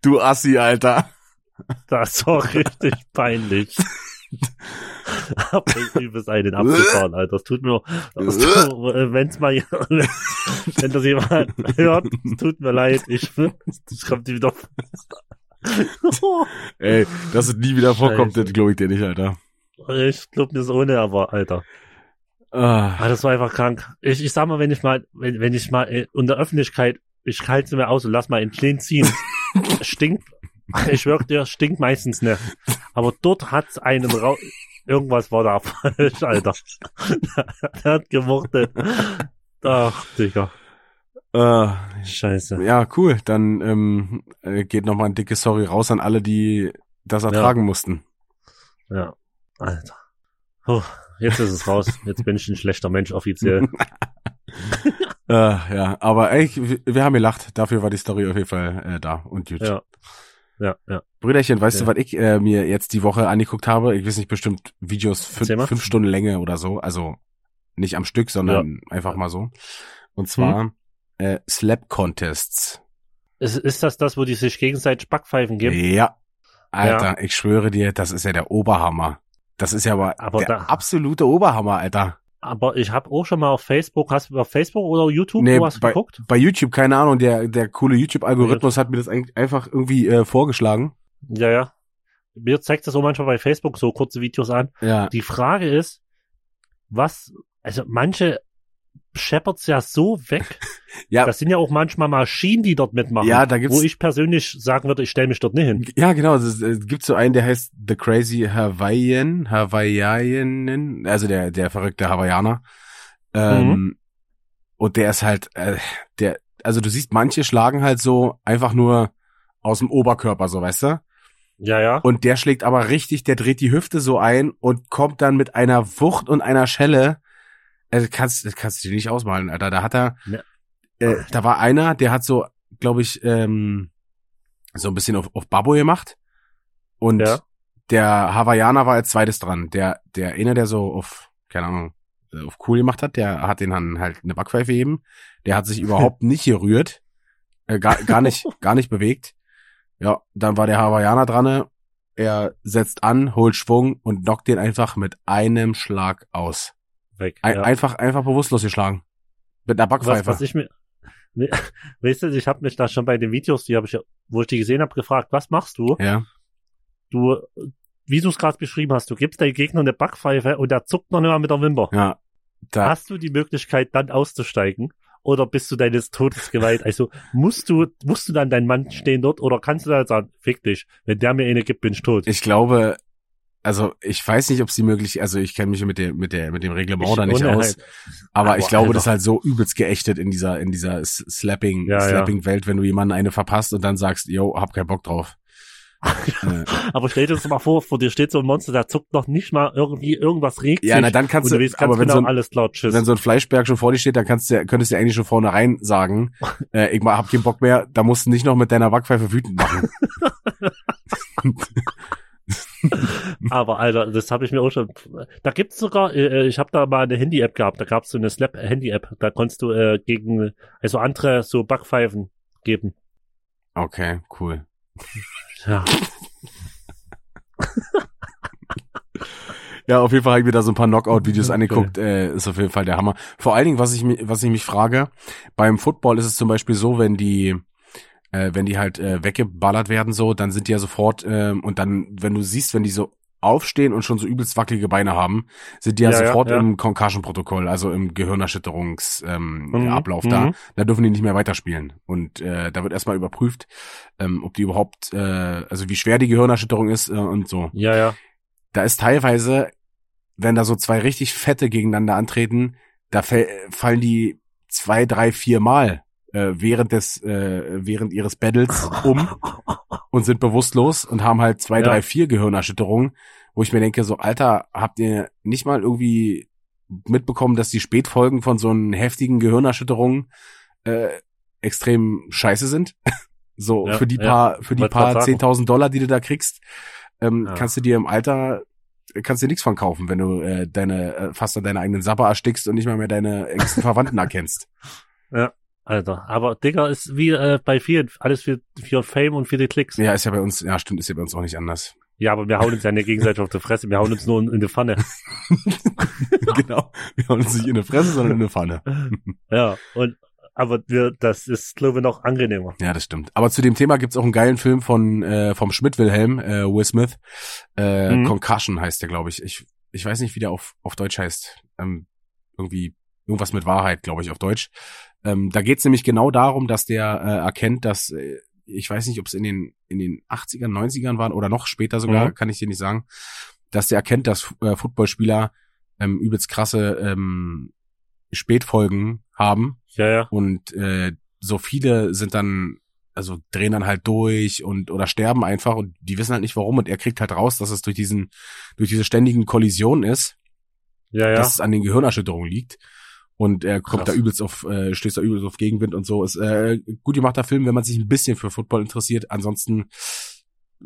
Du Assi, Alter. Das war richtig peinlich. [laughs] Hab ich übelst einen abgefahren, Alter. Das tut mir, äh, wenn's mal, [laughs] wenn das jemand hört, tut mir leid, ich, das kommt wieder. [laughs] Ey, dass es nie wieder vorkommt, das glaube ich dir nicht, Alter. Ich glaub mir so ohne, aber, Alter. Ah, Ah, das war einfach krank. Ich, ich sag mal, wenn ich mal, wenn, wenn ich mal äh, in der Öffentlichkeit, ich halte es mir aus und lass mal in Kleen ziehen. stinkt, [laughs] ich schwör dir, stinkt meistens nicht. Aber dort hat's einen Rau irgendwas war da [laughs] falsch, Alter. [laughs] Der hat gemurtet. Ach, Digga. ah, Scheiße. ja, cool. Dann ähm, äh, geht nochmal ein dickes Sorry raus an alle, die das ertragen mussten. Ja. Alter. Puh, jetzt ist es raus. Jetzt bin ich ein schlechter Mensch offiziell. Äh, ja, aber ey, wir, wir haben gelacht. Dafür war die Story auf jeden Fall äh, da und gut. Ja. Ja, ja. Brüderchen, weißt Ja. du, was ich äh, mir jetzt die Woche angeguckt habe? Ich weiß nicht, bestimmt Videos mal. fünf, Stunden Länge oder so. Also nicht am Stück, sondern einfach mal so. Und zwar Hm. äh, Slap Contests. Ist, ist das das, wo die sich gegenseitig Backpfeifen geben? Ja. Alter, ich schwöre dir, das ist ja der Oberhammer. Das ist ja aber, Aber der da- absolute Oberhammer, Alter. Aber ich habe auch schon mal auf Facebook, hast du auf Facebook oder YouTube Nee, was geguckt? bei YouTube, keine Ahnung, der, der coole YouTube-Algorithmus hat mir das eigentlich einfach irgendwie äh, vorgeschlagen. Ja, ja. Mir zeigt das auch manchmal bei Facebook so kurze Videos an. Ja. Die Frage ist, was, also manche scheppert's ja so weg. [laughs] Ja. Das sind ja auch manchmal Maschinen, die dort mitmachen. Ja, da gibt's- Wo ich persönlich sagen würde, ich stelle mich dort nicht hin. Ja, genau. Es, gibt so einen, der heißt The Crazy Hawaiian, Hawaiianen, also der, der verrückte Hawaiianer. Ähm, Mhm. Und der ist halt, äh, der, also du siehst, manche schlagen halt so einfach nur aus dem Oberkörper, so weißt du? Ja, ja. Und der schlägt aber richtig, der dreht die Hüfte so ein und kommt dann mit einer Wucht und einer Schelle. Also kannst, das kannst du dir nicht ausmalen, Alter. Da hat er, Ne. äh, da war einer, der hat so, glaube ich, ähm, so ein bisschen auf, auf Babbo gemacht. Und Ja. der Hawaiianer war als zweites dran. Der, der eine, der so auf, keine Ahnung, äh, auf cool gemacht hat, der hat den dann halt eine Backpfeife eben. Der hat sich [laughs] überhaupt nicht gerührt. Äh, gar, gar nicht, [laughs] gar nicht bewegt. Ja, dann war der Hawaiianer dran. Er setzt an, holt Schwung und knockt den einfach mit einem Schlag aus. Weg. Ein, ja. Einfach, einfach bewusstlos geschlagen. Mit einer was, Backpfeife. was ich mir, [laughs] weißt du, ich habe mich da schon bei den Videos, die habe ich, wo ich die gesehen habe, gefragt, was machst du? Ja. Du, wie du es gerade beschrieben hast, du gibst deinem Gegner eine Backpfeife und der zuckt noch nicht mal mit der Wimper. Ja. Da, Hast du die Möglichkeit, dann auszusteigen? Oder bist du deines Todes geweiht? Also musst du, musst du dann dein Mann stehen dort oder kannst du dann sagen, fick dich, wenn der mir eine gibt, bin ich tot. ich glaube, also ich weiß nicht, ob sie möglich, also ich kenne mich mit der, mit der, mit dem Reglement Ich da nicht aus. halt. Aber, Aber ich glaube, Alter. das ist halt so übelst geächtet in dieser, in dieser Slapping, Ja, ja. Slapping-Welt, wenn du jemanden eine verpasst und dann sagst, yo, hab keinen Bock drauf. [laughs] Aber stell dir das mal vor, vor dir steht so ein Monster, der zuckt noch nicht mal irgendwie, irgendwas regt ja, sich. na dann kannst du, du weißt aber wenn genau, so ein, alles klar, tschüss. wenn so ein Fleischberg schon vor dir steht, dann kannst du, könntest du eigentlich schon vornherein sagen, [laughs] äh, ich hab keinen Bock mehr, da musst du nicht noch mit deiner Backpfeife wütend machen. [laughs] Aber Alter, das habe ich mir auch schon. Da gibt's sogar, äh, ich habe da mal eine Handy-App gehabt, da gab's so eine Slap-Handy-App, da konntest du äh, gegen, also andere so Backpfeifen geben. Okay, cool. Ja. Ja, auf jeden Fall habe ich mir da so ein paar Knockout-Videos Okay. angeguckt. Äh, ist auf jeden Fall der Hammer. Vor allen Dingen, was ich, was ich mich frage, beim Football ist es zum Beispiel so, wenn die, äh, wenn die halt äh, weggeballert werden so, dann sind die ja sofort, ähm, und dann, wenn du siehst, wenn die so aufstehen und schon so übelst wackelige Beine haben, sind die ja, Ja, sofort ja. im Concussion-Protokoll, also im Gehirnerschütterungs ähm, Mhm, da. mhm. Da dürfen die nicht mehr weiterspielen. Und äh, da wird erstmal überprüft, ähm, ob die überhaupt, äh, also wie schwer die Gehirnerschütterung ist äh, und so Ja, ja. da ist teilweise, wenn da so zwei richtig fette gegeneinander antreten, da fallen die zwei, drei, vier Mal äh, während des, äh, während ihres Battles um [laughs] und sind bewusstlos und haben halt zwei, Ja. drei, vier Gehirnerschütterungen, wo ich mir denke, so, Alter, habt ihr nicht mal irgendwie mitbekommen, dass die Spätfolgen von so einen heftigen Gehirnerschütterungen äh, extrem scheiße sind? [laughs] so, Ja, für die ja. paar, für die paar sagen. 10.000 Dollar, die du da kriegst, ähm, Ja. kannst du dir im Alter kannst dir nichts von kaufen, wenn du äh, deine äh, fast an deine eigenen Sabber erstickst und nicht mal mehr deine engsten Verwandten [laughs] erkennst. Alter, aber Digga ist wie äh, bei vielen, alles für, für Fame und für die Klicks. Ja. Ja, ist ja bei uns, ja stimmt, ist ja bei uns auch nicht anders. aber wir hauen uns ja nicht gegenseitig auf die Fresse, wir hauen uns nur in, in die Pfanne. [laughs] genau. Wir hauen uns nicht in eine Fresse, sondern in eine Pfanne. [laughs] Ja, und aber wir, das ist, glaube ich, noch angenehmer. Ja, das stimmt. Aber zu dem Thema gibt's auch einen geilen Film von äh, vom Schmidt-Wilhelm, äh, Will Smith. Äh, Mhm. Concussion heißt der, glaube ich. ich. Ich weiß nicht, wie der auf, auf Deutsch heißt. Ähm, irgendwie irgendwas mit Wahrheit, glaube ich, auf Deutsch. Ähm, da geht's nämlich genau darum, dass der äh, erkennt, dass äh, ich weiß nicht, ob es in den in den 80ern, 90ern waren oder noch später sogar, Mhm. kann ich dir nicht sagen, dass der erkennt, dass äh, Footballspieler ähm, übelst krasse ähm, Spätfolgen haben Ja, ja. und äh, so viele sind dann also drehen dann halt durch und oder sterben einfach und die wissen halt nicht warum und er kriegt halt raus, dass es durch diesen durch diese ständigen Kollisionen ist, Ja, ja. dass es an den Gehirnerschütterungen liegt und er kommt Krass. da übelst auf äh, stößt da übelst auf Gegenwind und so ist äh, gut gemachter Film, wenn man sich ein bisschen für Football interessiert. Ansonsten äh,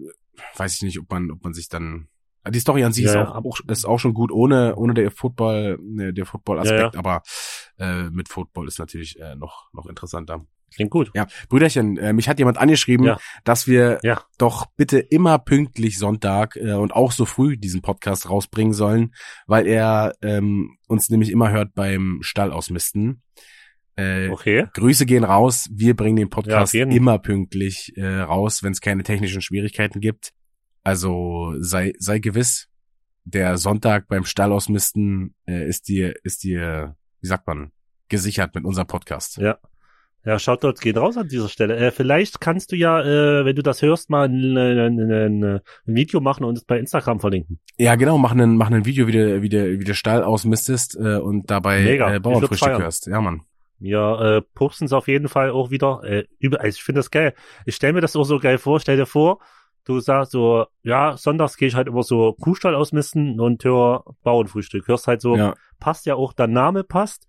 weiß ich nicht, ob man ob man sich dann die Story an sich Ja, ist, ja. auch, ist auch schon gut ohne ohne der Football äh, der Football Aspekt, Ja, aber äh, mit Football ist natürlich äh, noch noch interessanter. Klingt gut. Ja, Brüderchen, äh, mich hat jemand angeschrieben, Ja. dass wir Ja. doch bitte immer pünktlich Sonntag äh, und auch so früh diesen Podcast rausbringen sollen, weil er ähm, uns nämlich immer hört beim Stall ausmisten. Äh, Okay. Grüße gehen raus. Wir bringen den Ja, Podcast jeden. immer pünktlich äh, raus, wenn es keine technischen Schwierigkeiten gibt. Also sei sei gewiss, der Sonntag beim Stall ausmisten äh, ist dir ist dir wie sagt man gesichert mit unserem Podcast. Ja. Ja, Shoutouts gehen raus an dieser Stelle. Äh, vielleicht kannst du ja, äh, wenn du das hörst, mal ein, ein, ein, ein, Video machen und es bei Instagram verlinken. Ja, genau, machen ein, machen ein Video, wie du, wie du, wie du Stall ausmistest äh, und dabei Mega, äh, Bauernfrühstück hörst. Ja, Mann. Wir äh, posten es auf jeden Fall auch wieder. Äh, über, also ich finde das geil. Ich stelle mir das auch so geil vor. Stell dir vor, du sagst so, ja, sonntags gehe ich halt immer so Kuhstall ausmisten und hör Bauernfrühstück. Hörst halt so, Ja, passt ja auch, der Name passt.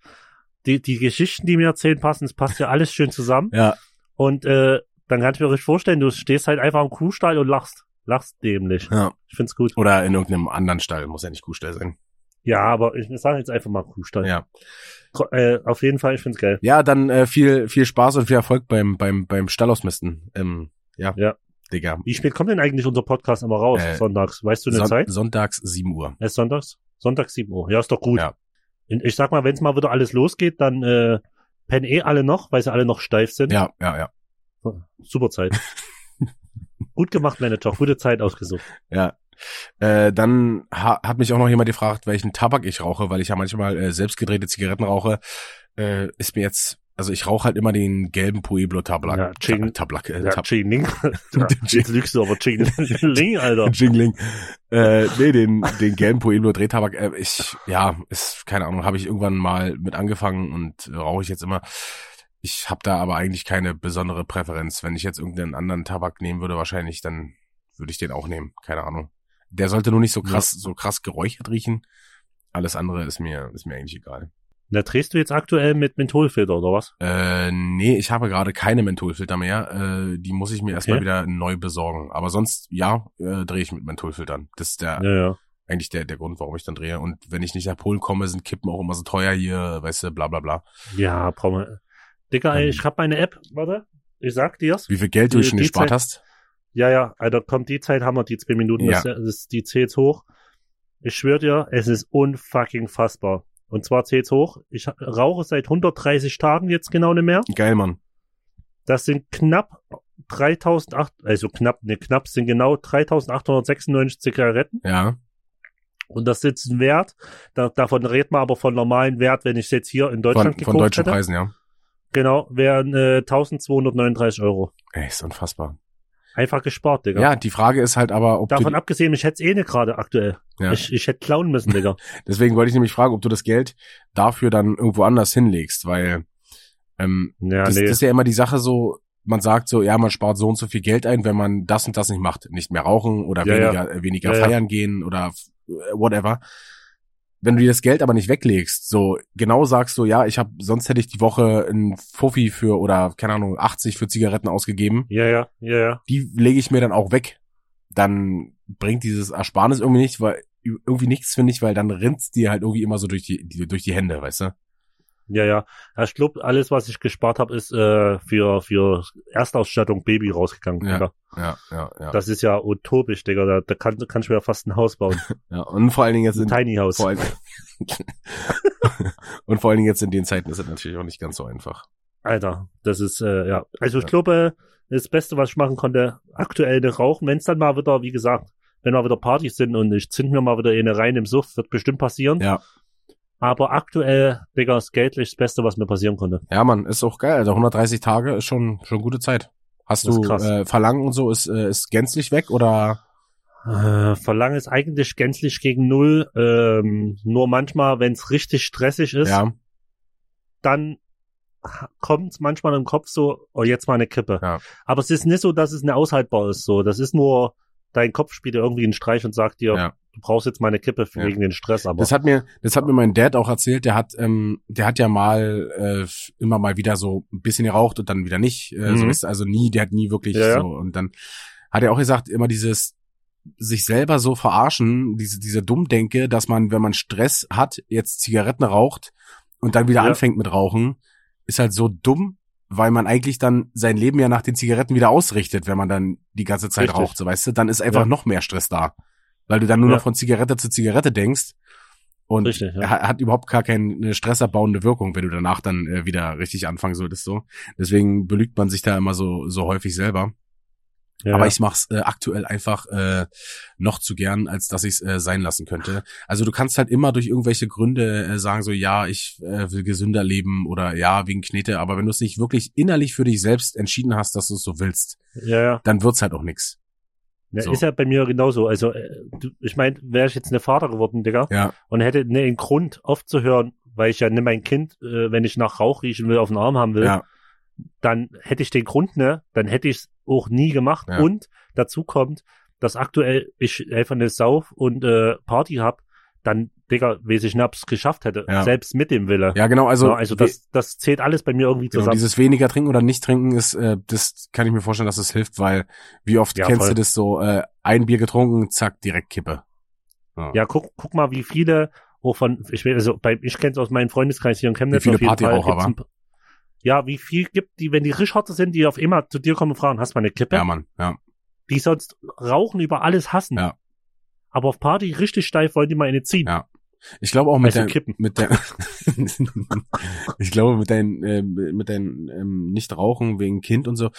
Die, die Geschichten, die mir erzählen, passen. Es passt ja alles schön zusammen. ja, Und äh, dann kann ich mir richtig vorstellen, du stehst halt einfach am Kuhstall und lachst. Lachst dämlich. ja. Ich find's gut. Oder in irgendeinem anderen Stall, muss ja nicht Kuhstall sein. Ja, aber ich sage jetzt einfach mal Kuhstall. Ja. Äh, auf jeden Fall, ich find's geil. Ja, dann äh, viel, viel Spaß und viel Erfolg beim, beim, beim Stall ausmisten. Ähm, ja. Ja. Digga. Wie spät kommt denn eigentlich unser Podcast immer raus? Äh, Sonntags. Weißt du eine Son Zeit? Sonntags 7 Uhr. Ist sonntags? Sonntags 7 Uhr. Ja, ist doch gut. Ja. Ich sag mal, wenn es mal wieder alles losgeht, dann äh, pennen eh alle noch, weil sie alle noch steif sind. Ja, ja, ja. Super Zeit. [laughs] Gut gemacht, Manager. Gute Zeit ausgesucht. Ja. Äh, dann ha hat mich auch noch jemand gefragt, welchen Tabak ich rauche, weil ich ja manchmal äh, selbst gedrehte Zigaretten rauche. Äh, ist mir jetzt, also ich rauche halt immer den gelben Pueblo Tabak. Ja, Ching- Tabak. Äh, Ja, Tab Jingling. [laughs] Ja, Jetzt lügst du aber Jingling, [laughs] Alter. Jingling. Äh, nee, den, den gelben Pueblo Drehtabak, äh, ich, ja, ist, keine Ahnung, habe ich irgendwann mal mit angefangen und äh, rauche ich jetzt immer. Ich habe da aber eigentlich keine besondere Präferenz. Wenn ich jetzt irgendeinen anderen Tabak nehmen würde, wahrscheinlich, dann würde ich den auch nehmen. Keine Ahnung. Der sollte nur nicht so krass, so krass geräuchert riechen. Alles andere ist mir, ist mir eigentlich egal. Da drehst du jetzt aktuell mit Mentholfilter, oder was? Äh, nee, ich habe gerade keine Mentholfilter mehr. Äh, die muss ich mir erstmal Okay. wieder neu besorgen. Aber sonst, ja, äh, drehe ich mit Mentholfiltern. Das ist der, Ja, ja. eigentlich der, der Grund, warum ich dann drehe. Und wenn ich nicht nach Polen komme, sind Kippen auch immer so teuer hier, weißt du, bla bla bla. Ja, brauchen wir. Digga, Ähm. ich hab meine App, warte, ich sag dir's. Wie viel Geld du schon gespart Zeit- hast? Ja, ja, Alter, kommt die Zeit, haben wir die zwei Minuten, Ja. das, das, die zählt's hoch. Ich schwör dir, es ist unfucking fassbar. Und zwar zählt's hoch. Ich rauche seit 130 Tagen jetzt genau nicht mehr. Geil, Mann. Das sind knapp 3008, also knapp, ne, knapp sind genau 3896 Zigaretten. Ja, Und das ist ein Wert, da, davon redet man aber von normalen Wert, wenn ich es jetzt hier in von, Deutschland von gekauft deutschen hätte. Preisen, ja. Genau, wären äh, 1239 Euro. Ey, ist unfassbar. Einfach gespart, Digga. Ja, die Frage ist halt aber, ob Davon abgesehen, ich hätte es eh nicht gerade aktuell. ja, Ich, ich hätte klauen müssen, Digga. [laughs] deswegen wollte ich nämlich fragen, ob du das Geld dafür dann irgendwo anders hinlegst, weil, ähm, Ja, das, nee. das ist ja immer die Sache so, man sagt so, ja, man spart so und so viel Geld ein, wenn man das und das nicht macht. Nicht mehr rauchen oder Ja, weniger, äh, weniger Ja, ja. feiern gehen oder äh, whatever. Wenn du dir das Geld aber nicht weglegst, so genau sagst du, ja, ich habe sonst hätte ich die Woche ein Fuffi für oder keine Ahnung 80 für Zigaretten ausgegeben, ja, ja, ja, ja. die lege ich mir dann auch weg. Dann bringt dieses Ersparnis irgendwie nicht, weil irgendwie nichts finde ich, weil dann rinnt's dir halt irgendwie immer so durch die, die durch die Hände, weißt du? Ja, ja. Ich glaube, alles, was ich gespart habe, ist äh, für, für Erstausstattung Baby rausgegangen, Ja. Digga. Ja, ja, ja. Das ist ja utopisch, Digga. Da, da kann, kann ich mir ja fast ein Haus bauen. [laughs] ja. Und vor allen Dingen jetzt Ein in, Tiny House. vor allen, [laughs] und vor allen Dingen jetzt in den Zeiten ist es natürlich auch nicht ganz so einfach. Alter, das ist, äh, ja. Also ich Ja. glaube, das Beste, was ich machen konnte, aktuell eine rauchen. Wenn es dann mal wieder, wie gesagt, wenn mal wieder Partys sind und ich zünd mir mal wieder eine rein im Suff, wird bestimmt passieren. Ja. Aber aktuell, Digga, ist geldlich das Beste, was mir passieren konnte. Ja, Mann, ist auch geil. Also 130 Tage ist schon schon gute Zeit. Hast du äh, Verlangen und so ist äh, ist gänzlich weg oder Äh, Verlangen ist eigentlich gänzlich gegen null. Ähm, nur manchmal, wenn es richtig stressig ist, ja, dann kommt es manchmal im Kopf so, oh, jetzt mal eine Kippe. Ja. Aber es ist nicht so, dass es eine aushaltbar ist. So, das ist nur, dein Kopf spielt dir irgendwie einen Streich und sagt dir, Ja. du brauchst jetzt mal eine Kippe Ja. wegen den Stress. Aber das hat mir das hat mir mein Dad auch erzählt. Der hat ähm, der hat ja mal äh, immer mal wieder so ein bisschen geraucht und dann wieder nicht. Äh, so Mhm. ist also nie. Der hat nie wirklich Ja, so und dann hat er auch gesagt immer dieses sich selber so verarschen, diese diese Dummdenke, dass man wenn man Stress hat jetzt Zigaretten raucht und dann wieder anfängt mit Rauchen, ist halt so dumm, weil man eigentlich dann sein Leben ja nach den Zigaretten wieder ausrichtet, wenn man dann die ganze Zeit Richtig. raucht, so weißt du, dann ist einfach Ja. noch mehr Stress da, weil du dann nur Ja. noch von Zigarette zu Zigarette denkst und Richtig, ja. ha- hat überhaupt gar keine stressabbauende Wirkung, wenn du danach dann äh, wieder richtig anfangen solltest so. Deswegen belügt man sich da immer so so häufig selber. Ja, Aber ja. ich mach's äh, aktuell einfach äh, noch zu gern, als dass ich es äh, sein lassen könnte. Also du kannst halt immer durch irgendwelche Gründe äh, sagen, so ja, ich äh, will gesünder leben oder ja, wegen Knete, aber wenn du es nicht wirklich innerlich für dich selbst entschieden hast, dass du es so willst, ja, ja. dann wird's halt auch nix. Ja, So. Ist ja bei mir genauso. Also, äh, ich meine, wäre ich jetzt eine Vater geworden, Digga, Ja, und hätte ne, einen Grund aufzuhören, weil ich ja ne mein Kind, äh, wenn ich nach Rauch riechen will, auf den Arm haben will, ja, dann hätte ich den Grund, ne, dann hätte ich es auch nie gemacht. Ja. Und dazu kommt, dass aktuell ich einfach eine Sauf und äh, Party hab, dann, Digga, weiß ich nicht, ob geschafft hätte. Ja. Selbst mit dem Wille. ja, genau. Also, Ja, also das, das zählt alles bei mir irgendwie genau, zusammen. dieses weniger trinken oder nicht trinken ist, äh, das kann ich mir vorstellen, dass das hilft, weil wie oft Ja, kennst voll. du das so, äh, ein Bier getrunken, zack, direkt Kippe. ja, guck, guck mal, wie viele, auch von, ich will, also bei, ich kenn's aus meinem Freundeskreis hier in Chemnitz Wie viele auf jeden Fall. Partyraucher, gibt's ein- Ja, wie viel gibt die, wenn die Rischhotte sind, die auf immer zu dir kommen und fragen, hast du mal eine Kippe? Ja, Mann, ja. Die sonst Rauchen über alles hassen. Ja. Aber auf Party richtig steif wollen die mal eine ziehen. Ja. Ich glaube auch mit Also der, kippen. mit der, [laughs] ich glaube mit deinem, äh, mit deinem ähm, Nicht-Rauchen wegen Kind und so.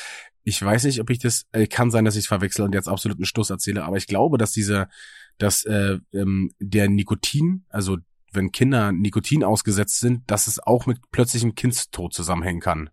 Ich weiß nicht, ob ich das, äh, kann sein, dass ich es verwechsel und jetzt absoluten Stoß erzähle, aber ich glaube, dass dieser, dass äh, ähm, der Nikotin, also wenn Kinder Nikotin ausgesetzt sind, dass es auch mit plötzlichem Kindstod zusammenhängen kann.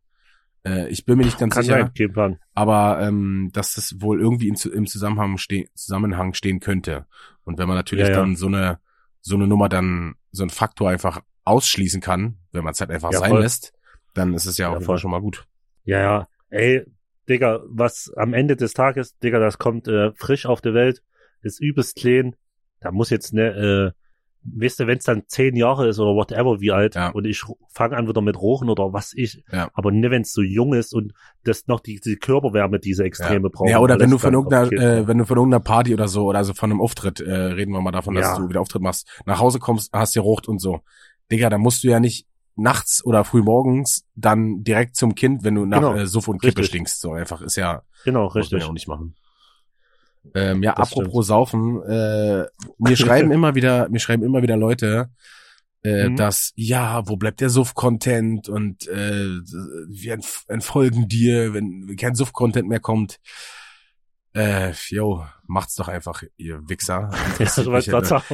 Äh, ich bin mir nicht ganz Kann sicher, sein, aber ähm, dass das wohl irgendwie in, im Zusammenhang, ste Zusammenhang stehen könnte. Und wenn man natürlich Ja, ja. dann so eine so eine Nummer dann so ein Faktor einfach ausschließen kann, wenn man es halt einfach Ja, sein voll. lässt, dann ist es ja, Ja. Fall schon mal gut. Ja, ja. Ey, Digga, was am Ende des Tages, Digga, das kommt äh, frisch auf die Welt, ist übelst clean. Da muss jetzt ne, äh, weißt du, wenn es dann zehn Jahre ist oder whatever wie alt Ja. und ich fange an wieder mit Rochen oder was ich, Ja. aber ne, wenn es so jung ist und das noch die, die Körperwärme, diese extreme braucht. Ja, oder wenn du von irgendeiner, äh, wenn du von irgendeiner Party oder so, oder also von einem Auftritt, äh, reden wir mal davon, dass Ja. du wieder Auftritt machst, nach Hause kommst, hast geraucht und so. Digga, da musst du ja nicht nachts oder früh morgens dann direkt zum Kind, wenn du nach Genau. äh, Suff und Kippe Richtig. stinkst. So einfach ist ja, Genau, muss man richtig. ja auch nicht machen. Ähm, ja, Das apropos Saufen, äh, mir schreiben [laughs] immer wieder, mir schreiben immer wieder Leute, äh, Mhm. dass, ja, wo bleibt der Suff-Content und äh, wir entf entfolgen dir, wenn kein Suff-Content mehr kommt. Äh, yo, macht's doch einfach, ihr Wichser. [laughs] Ja, Ich was, hätte-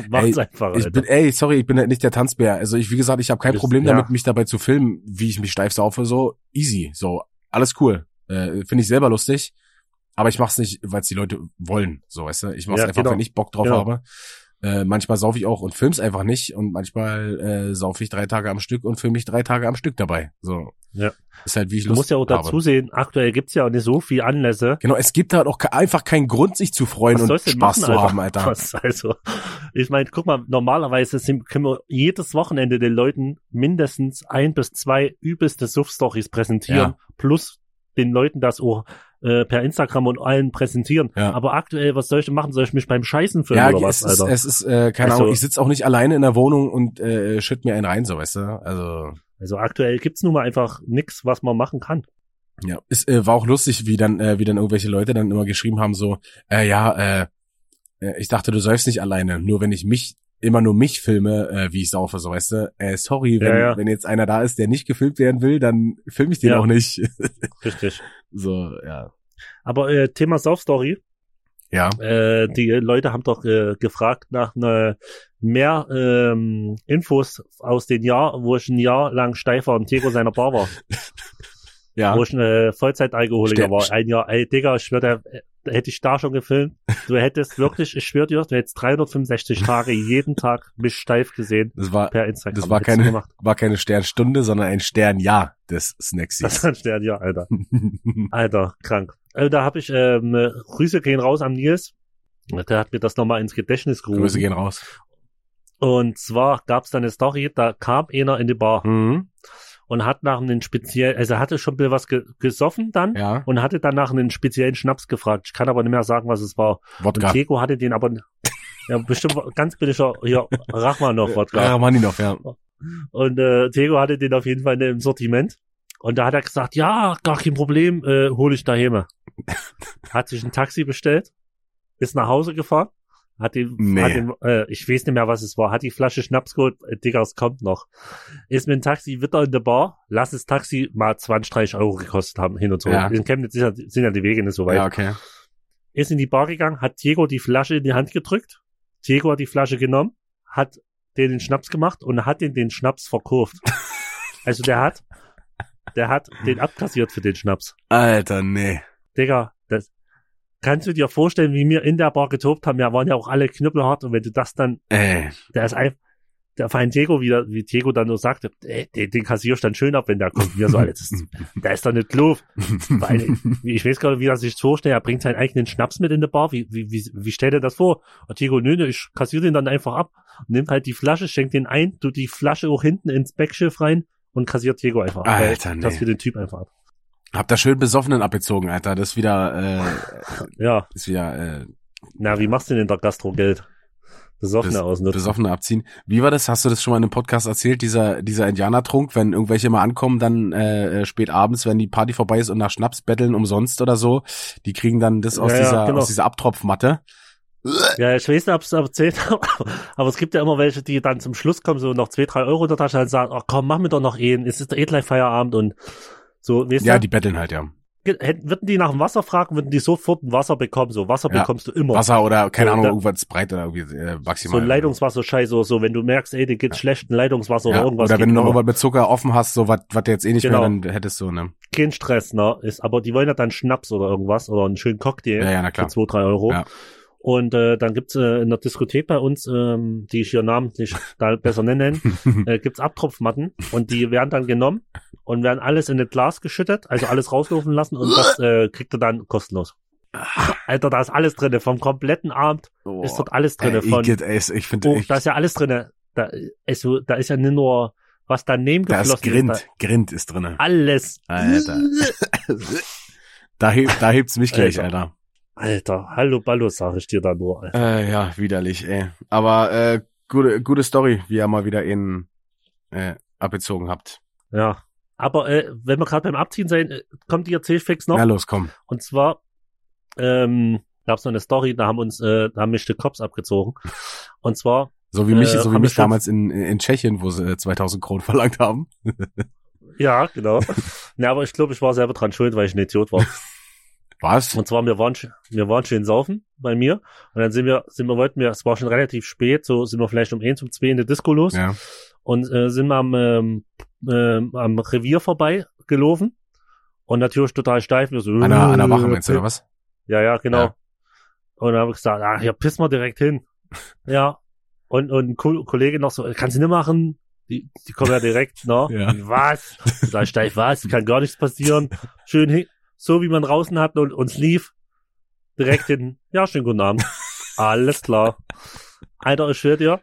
macht's Ey, einfach, ich Alter. bin, ey, sorry, ich bin halt nicht der Tanzbär. Also ich, wie gesagt, ich habe kein Bist- Problem ja. damit, mich dabei zu filmen, wie ich mich steif saufe. So easy, so alles cool. Äh, Finde ich selber lustig, aber ich mach's nicht, weil es die Leute wollen. So, weißt du, ich mach's Ja, einfach, genau. wenn ich Bock drauf Genau. habe. Äh, manchmal saufe ich auch und film's einfach nicht und manchmal äh, saufe ich drei Tage am Stück und film mich drei Tage am Stück dabei. So, Ja. ist halt wie ich Du Lust musst ja auch dazu habe. sehen, aktuell gibt's ja auch nicht so viel Anlässe. Genau, es gibt halt auch einfach keinen Grund, sich zu freuen Was und Spaß denn zu machen, haben, Alter. Was, also, ich meine, guck mal, normalerweise sind, können wir jedes Wochenende den Leuten mindestens ein bis zwei übelste Suff-Stories präsentieren, Ja. plus den Leuten das auch äh, per Instagram und allen präsentieren. Ja. Aber aktuell, was soll ich denn machen? Soll ich mich beim Scheißen filmen Ja, oder es was, ist, Alter? es ist, äh, keine Also- Ahnung, ich sitze auch nicht alleine in der Wohnung und äh, schütt mir einen rein, so, weißt du? Also, also aktuell gibt's nun mal einfach nix, was man machen kann. ja. Es äh, war auch lustig, wie dann, äh, wie dann irgendwelche Leute dann immer geschrieben haben, so, äh, ja, äh, äh, ich dachte, du säufst nicht alleine, nur wenn ich mich, immer nur mich filme, äh, wie ich saufe, so, weißt du? Äh, sorry, wenn, Ja, ja. wenn jetzt einer da ist, der nicht gefilmt werden will, dann filme ich den Ja. auch nicht. [laughs] Richtig. so, ja. Aber äh, Thema Sauf-Story, Ja. Äh, die Leute haben doch äh, gefragt nach ne, mehr ähm, Infos aus dem Jahr, wo ich ein Jahr lang steif war und Diego seiner Bar war. [laughs] Ja. Wo ich äh, Vollzeitalkoholiker Ste- war. Ein Jahr, ey Digga, ich schwöre, äh, hätte ich da schon gefilmt. Du hättest wirklich, ich schwöre dir, du hättest 365 Tage jeden Tag mich steif gesehen Das war, per Instagram. das war keine, gemacht. war keine Sternstunde, sondern ein Sternjahr des Das Snacksies. war ein Stern, ja, Alter. [laughs] Alter, krank. Also, da habe ich ähm, äh, Grüße gehen raus am Nils. Der hat mir das nochmal ins Gedächtnis gerufen. Grüße gehen raus. Und zwar gab's da eine Story, da kam einer in die Bar Mhm. Und hat nach einem speziellen, also hatte schon ein bisschen was ge gesoffen dann Ja. und hatte dann nach einem speziellen Schnaps gefragt. Ich kann aber nicht mehr sagen, was es war. Und Wodka. Diego hatte den aber, ja, bestimmt ganz billiger, hier, Rachmanov-Wodka. Rachmaninov, ja. Und äh, Diego hatte den auf jeden Fall im Sortiment. Und da hat er gesagt, ja, gar kein Problem, äh, hol ich daheim. Hat sich ein Taxi bestellt, ist nach Hause gefahren, hat den, Nee. hat den äh, ich weiß nicht mehr, was es war, hat die Flasche Schnaps geholt, äh, Digga, es kommt noch. Ist mit dem Taxi wieder in der Bar, lass das Taxi mal 20, 30 Euro gekostet haben, hin und zurück. Ja. In Chemnitz sind ja, sind ja die Wege nicht so weit. Ja, okay. Ist in die Bar gegangen, hat Diego die Flasche in die Hand gedrückt, Diego hat die Flasche genommen, hat den den Schnaps gemacht und hat den den Schnaps verkauft. [laughs] also der hat, der hat den abkassiert für den Schnaps. Alter, nee. Digga, das kannst du dir vorstellen, wie wir in der Bar getobt haben. Wir waren ja auch alle knüppelhart und wenn du das dann, Ey. der ist einfach, der Verein Diego wieder, wie Diego dann nur sagte, ey, den, den kassier ich dann schön ab, wenn der kommt. Wir so, Alter, das ist, [laughs] der ist doch nicht doof. Weil, [laughs] wie- ich weiß gar nicht, wie er sich vorstellt. Er bringt seinen eigenen Schnaps mit in die Bar. Wie, wie, wie, wie stellt er das vor? Und Diego, nö, nö, ich kassiere den dann einfach ab. Nimmt halt die Flasche, schenkt den ein, tut die Flasche auch hinten ins Backschiff rein und kassiert Diego einfach. ab. Alter, nee. Kassiert den Typ einfach ab. Hab da schön besoffenen abgezogen, Alter. Das ist wieder, äh, Ja, ist wieder, äh, na, wie machst du denn in der Gastro Geld? Besoffene bes ausnutzen. besoffene abziehen. Wie war das? Hast du das schon mal in einem Podcast erzählt? Dieser, dieser Indianertrunk, wenn irgendwelche mal ankommen, dann äh, äh, spät abends, wenn die Party vorbei ist und nach Schnaps betteln umsonst oder so, die kriegen dann das aus Ja, ja, dieser, genau. aus dieser Abtropfmatte. Ja, ich weiß nicht, ob es erzählt [laughs] habe, aber es gibt ja immer welche, die dann zum Schluss kommen, so noch zwei, drei Euro in der Tasche und sagen, ach komm, mach mir doch noch einen, es ist eh gleich Feierabend und so, weißt Ja, du? die betteln halt, ja. Hätten- Würden die nach dem Wasser fragen, würden die sofort ein Wasser bekommen, so Wasser Ja. bekommst du immer. Wasser oder, keine So, Ahnung, irgendwas breit oder irgendwie äh, so maximal. ein Leitungswasser-Scheiß oder so, wenn du merkst, ey, dir geht's schlecht, ein Leitungswasser ja, oder irgendwas. Oder wenn du noch irgendwas mit Zucker offen hast, so was, was du jetzt eh nicht Genau. mehr, dann hättest du, ne? Kein Stress, ne? Ist, aber die wollen ja dann Schnaps oder irgendwas oder einen schönen Cocktail. Ja, ja, na für klar. zwei, drei Euro. Ja. Und äh, dann gibt's äh, in der Diskothek bei uns, ähm, die ich hier namentlich da besser nennen, [laughs] äh, gibt's Abtropfmatten und die werden dann genommen und werden alles in ein Glas geschüttet, also alles rauslaufen lassen und das äh, kriegt er dann kostenlos. Alter, da ist alles drinne, vom kompletten Abend Oh, ist dort alles drinne. Von, ich, ey, ich finde, oh, ich, da ist ja alles drinne. Da, also, da ist ja nicht nur, was daneben da ist geflossen Grind, ist, Grind ist drinne. da alles. Alter. [laughs] Da, heb, da hebt's mich gleich, Alter. Alter. Alter, hallo Ballo, sag ich dir da nur. Alter. Äh, ja, widerlich, ey. Aber äh, gute, gute Story, wie ihr mal wieder in äh, abgezogen habt. Ja. Aber äh, wenn wir gerade beim Abziehen sein, äh, kommt die Erzählfix noch. Na los, komm. Und zwar ähm, gab es noch eine Story, da haben uns, äh, da haben mich die Cops abgezogen. [laughs] Und zwar, So wie mich, Äh, so wie mich damals in, in Tschechien, wo sie äh, 2000 Kronen verlangt haben. ja, genau. [laughs] ne, aber ich glaube, ich war selber dran schuld, weil ich ein Idiot war. [laughs] Was? Und zwar, wir waren, wir waren schön saufen bei mir. Und dann sind wir, sind wir, wollten wir, es war schon relativ spät, so sind wir vielleicht um eins, um zwei in der Disco los. Ja. Und äh, sind wir am, ähm, ähm, am Revier vorbei gelaufen. Und natürlich total steif. Wir so, An der, an der Wache äh, meinst du, oder was? Ja, ja, genau. Ja. Und dann habe ich gesagt, ah, hier pissen wir direkt hin. [laughs] ja. Und, und ein Ko- Kollege noch so, kannst du nicht machen? Die, die kommen ja direkt, ne? [laughs] Ja. Was? Da steif, was? Kann gar nichts passieren. Schön hin, so wie man draußen hat und uns lief. Direkt hin. [laughs] Ja, schönen guten Abend. Alles klar. Alter, ich schwör dir,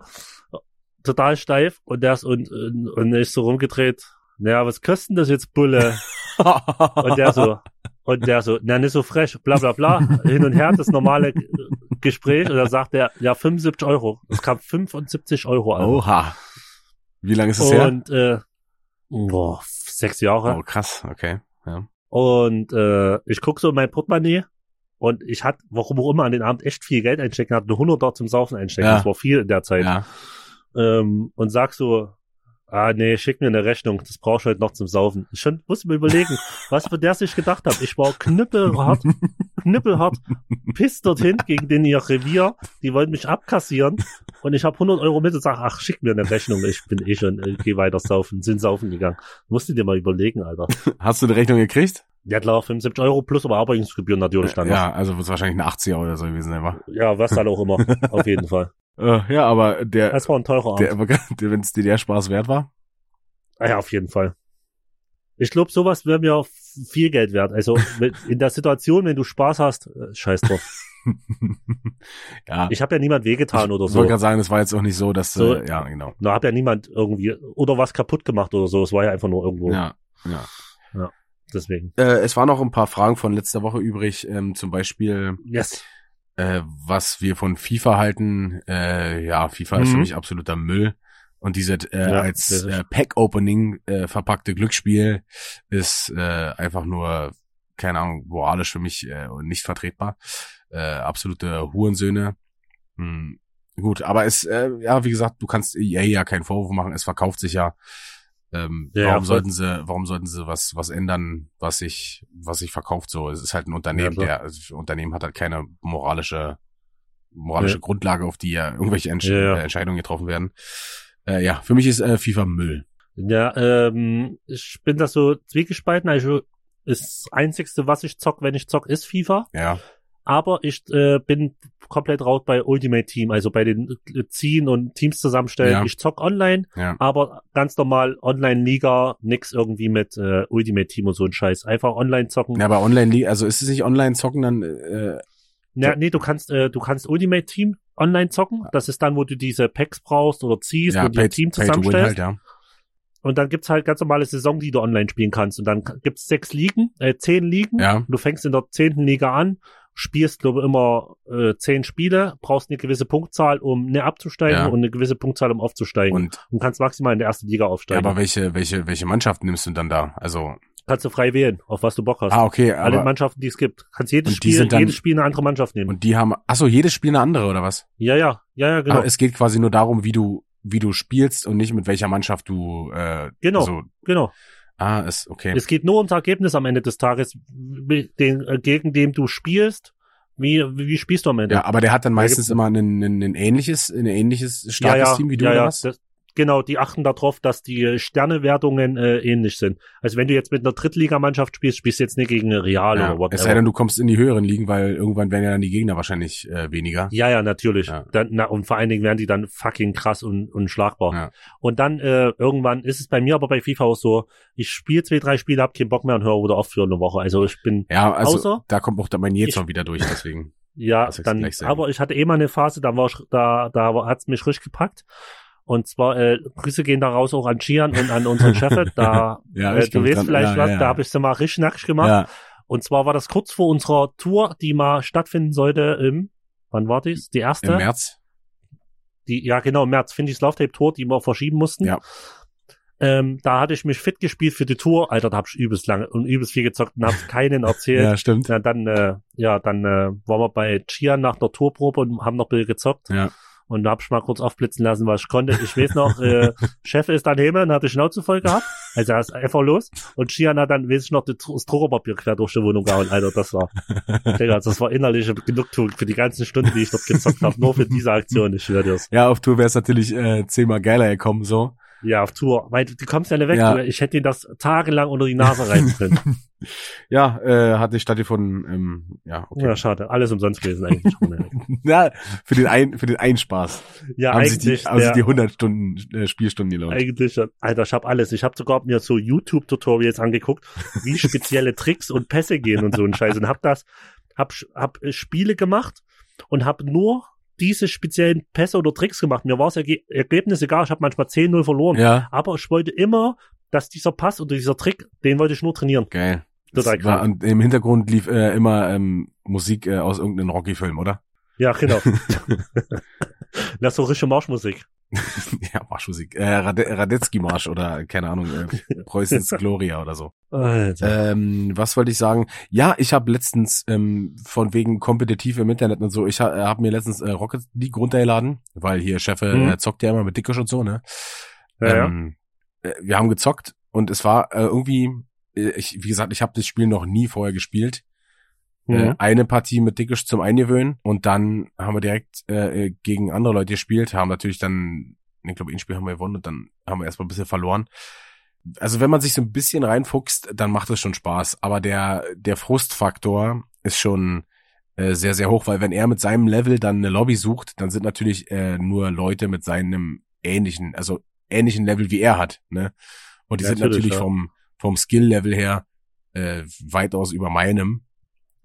total steif und der ist und, und, und ist so rumgedreht. Naja, was kostet denn das jetzt, Bulle? Und der so, und der so, na, nicht so frech, bla bla bla, hin und her, das normale Gespräch. Und dann sagt er, ja, 75 Euro. Es kam 75 Euro an. Oha. Wie lange ist es her? und, äh, boah, sechs Jahre. Oh, krass, okay. Ja. Und äh, ich guck so in mein Portemonnaie und ich hatte, warum auch immer, an den Abend echt viel Geld einstecken, hatte eine 100 dort zum Saufen einstecken. Ja. Das war viel in der Zeit. ja. Ähm, und sag so, ah nee, schick mir eine Rechnung, das brauchst du heute noch zum Saufen. Ich schon, muss mir überlegen, [laughs] was für der sich gedacht hat. Ich war knüppelhart, [laughs] knüppelhart, piss dorthin gegen den ihr Revier. Die wollten mich abkassieren und ich habe 100 Euro mit und sag, ach, schick mir eine Rechnung. Ich bin eh schon, äh, geh weiter saufen, sind saufen gegangen. Musst du dir mal überlegen, Alter. Hast du die Rechnung gekriegt? Ja klar, 75 Euro plus aber Arbeitsgebühren natürlich dann noch. Ja, also wird es wahrscheinlich eine 80er oder so gewesen sein, wa? Ja, was dann auch immer, [laughs] auf jeden Fall. Äh, ja, aber der, Das war ein teurer Abend. [laughs] der wenn es dir der Spaß wert war. Ah ja, auf jeden Fall. Ich glaube, sowas wäre mir viel Geld wert. Also [laughs] in der Situation, wenn du Spaß hast, äh, scheiß drauf. [laughs] ja. Ich habe ja niemand wehgetan oder Ich so. wollte gerade sagen, es war jetzt auch nicht so, dass So. äh, ja, genau. Da hat ja niemand irgendwie oder was kaputt gemacht oder so. Es war ja einfach nur irgendwo. Ja, ja. Deswegen. Äh, es waren noch ein paar Fragen von letzter Woche übrig, ähm, zum Beispiel, Yes. äh, was wir von FIFA halten. Äh, ja, FIFA ist für Mhm. mich absoluter Müll. Und diese äh, Ja, als äh, Pack-Opening äh, verpackte Glücksspiel ist äh, einfach nur, keine Ahnung, moralisch für mich äh, nicht vertretbar. Äh, absolute Hurensöhne. Hm, gut, aber es, äh, ja, wie gesagt, du kannst EA ja keinen Vorwurf machen, es verkauft sich ja. Ähm, Ja, warum voll. sollten sie, warum sollten sie was, was ändern, was sich, was sich verkauft so? Es ist halt ein Unternehmen, Ja, der, also das Unternehmen hat halt keine moralische, moralische Ja. Grundlage, auf die ja irgendwelche Entsch Ja, ja. Entscheidungen getroffen werden. Äh, ja, für mich ist äh, FIFA Müll. Ja, ähm, ich bin da so zwiegespalten. Also das Einzigste, was ich zock, wenn ich zock, ist FIFA. Ja, Aber ich äh, bin komplett raus bei Ultimate Team, also bei den äh, Ziehen und Teams zusammenstellen. Ja. Ich zock online, ja. aber ganz normal Online-Liga, nix irgendwie mit äh, Ultimate Team und so ein Scheiß. Einfach online zocken. Ja, aber online, also ist es nicht online zocken dann, äh, Na, nee, du kannst, äh, du kannst Ultimate Team online zocken. Das ist dann, wo du diese Packs brauchst oder ziehst ja, und die Team win zusammenstellst. halt, ja. Und dann gibt's halt ganz normale Saison, die du online spielen kannst. Und dann gibt's sechs Ligen, äh, zehn Ligen. Ja, Du fängst in der zehnten Liga an, spielst, glaube ich, immer äh, zehn Spiele, brauchst eine gewisse Punktzahl, um ne abzusteigen Ja. und eine gewisse Punktzahl, um aufzusteigen. Und, und, kannst maximal in der ersten Liga ja, aufsteigen. aber welche, welche, welche Mannschaften nimmst du dann da? Also, kannst du frei wählen, auf was du Bock hast. Ah, okay, Alle aber Mannschaften, die es gibt. Kannst jedes Spiel, dann- jedes Spiel eine andere Mannschaft nehmen. und die haben ach so, jedes Spiel eine andere oder was? ja, ja, ja, ja, genau. Aber es geht quasi nur darum, wie du wie du spielst und nicht mit welcher Mannschaft du äh, Genau. so genau. ah, ist okay. Es geht nur ums Ergebnis am Ende des Tages, den, äh, gegen dem du spielst. Wie, wie, spielst du am Ende? ja, aber der hat dann Da meistens immer ein, ein, ein ähnliches ein ähnliches starkes Team wie du ja, ja? Das, genau, die achten darauf, dass die Sternewertungen äh, ähnlich sind. Also wenn du jetzt mit einer Drittligamannschaft spielst, spielst du jetzt nicht gegen Real Ja, oder whatever. es sei denn, du kommst in die höheren Ligen, weil irgendwann werden ja dann die Gegner wahrscheinlich äh, weniger. Ja, ja, natürlich. Ja. Dann, na, und vor allen Dingen werden die dann fucking krass und unschlagbar. Ja. Und dann äh, irgendwann ist es bei mir aber bei FIFA auch so, ich spiele zwei, drei Spiele, hab keinen Bock mehr und höre wieder auf für eine Woche. Also ich bin, Ja, also Außer- da kommt auch mein Jezorn wieder durch, deswegen. ja, dann, aber ich hatte eh mal eine Phase, da war ich, da, da hat's mich richtig gepackt. Und zwar, äh, Grüße gehen da raus auch an Gian und an unseren Chef. [laughs] Da, Ja, äh, du weißt vielleicht Ja, was, ja, da habe ich sie mal richtig nackig gemacht. Ja, Und zwar war das kurz vor unserer Tour, die mal stattfinden sollte im, wann war dies? Die erste? im März. die, ja genau, im März, Findy's Love Tape Tour, die wir verschieben mussten. Ja. Ähm, da hatte ich mich fit gespielt für die Tour. Alter, da hab ich übelst lange und übelst viel gezockt und hab's keinen erzählt. [laughs] Ja, stimmt. Ja, dann, äh, ja, dann äh, waren wir bei Chian nach der Tourprobe und haben noch ein bisschen gezockt. Ja. Und da hab ich mal kurz aufblitzen lassen, was ich konnte. Ich weiß noch, äh, [laughs] Chef ist dann heim und hat die Schnauze voll gehabt. Also er ist einfach los. Und Chian hat dann, weiß ich noch, das Druckerpapier quer durch die Wohnung gehauen. Alter, das war, Digga, das war innerliche Genugtuung für die ganzen Stunden, die ich dort gezockt habe. Nur für diese Aktion, ich schwör dir's. Ja, auf Tour wäre es natürlich äh, zehnmal geiler gekommen, so. Ja, auf Tour. Weil du kommst ja nicht weg. Ja. Du, Ich hätte ihn das tagelang unter die Nase rein können. [laughs] Ja, äh, hat nicht stattgefunden. Ähm, ja, okay. Ja, schade. Alles umsonst gewesen eigentlich. [laughs] Ja, für den ein, für den einen Spaß. ja, haben sich eigentlich. die, haben sich der, die 100 Stunden äh, Spielstunden gelohnt. eigentlich, schon. Alter, ich hab alles. Ich habe sogar mir so YouTube-Tutorials angeguckt, wie [laughs] spezielle Tricks und Pässe gehen und so ein Scheiß. Und hab das, hab, hab äh, Spiele gemacht und hab nur diese speziellen Pässe oder Tricks gemacht. Mir war das Erge Ergebnis egal. Ich habe manchmal 10-0 verloren. Ja, Aber ich wollte immer, dass dieser Pass oder dieser Trick, den wollte ich nur trainieren. geil. Total krank. und im Hintergrund lief äh, immer ähm, Musik äh, aus irgendeinem Rocky-Film, oder? Ja, genau. das ist so richtige Marschmusik. [laughs] ja, Marschmusik. Äh, Rade Radetzky-Marsch oder keine Ahnung, äh, Preußens Gloria oder so. Alter. Ähm, was wollte ich sagen? Ja, ich habe letztens ähm, von wegen kompetitiv im Internet und so, ich ha, habe mir letztens äh, Rocket League runtergeladen, weil hier Chefe Mhm. äh, zockt ja immer mit Dickisch und so, ne? Ja, ja. ähm, äh, wir haben gezockt und es war äh, irgendwie, äh, ich, wie gesagt, ich habe das Spiel noch nie vorher gespielt. Mhm. eine Partie mit Dickisch zum Eingewöhnen und dann haben wir direkt äh, gegen andere Leute gespielt, haben natürlich dann, ich glaube, ein Spiel haben wir gewonnen und dann haben wir erstmal ein bisschen verloren. Also wenn man sich so ein bisschen reinfuchst, dann macht es schon Spaß. Aber der, der Frustfaktor ist schon äh, sehr, sehr hoch, weil wenn er mit seinem Level dann eine Lobby sucht, dann sind natürlich äh, nur Leute mit seinem ähnlichen, also ähnlichen Level wie er hat, ne? Und die Ja, sind natürlich, natürlich ja. vom, vom Skill-Level her äh, weitaus über meinem.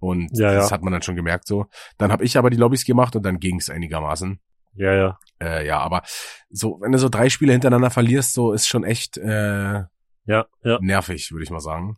Und Ja, das ja. hat man dann schon gemerkt so. Dann habe ich aber die Lobbys gemacht und dann ging es einigermaßen. Ja, ja. Äh, ja, aber so, wenn du so drei Spiele hintereinander verlierst, so ist schon echt äh, Ja, ja. nervig, würde ich mal sagen.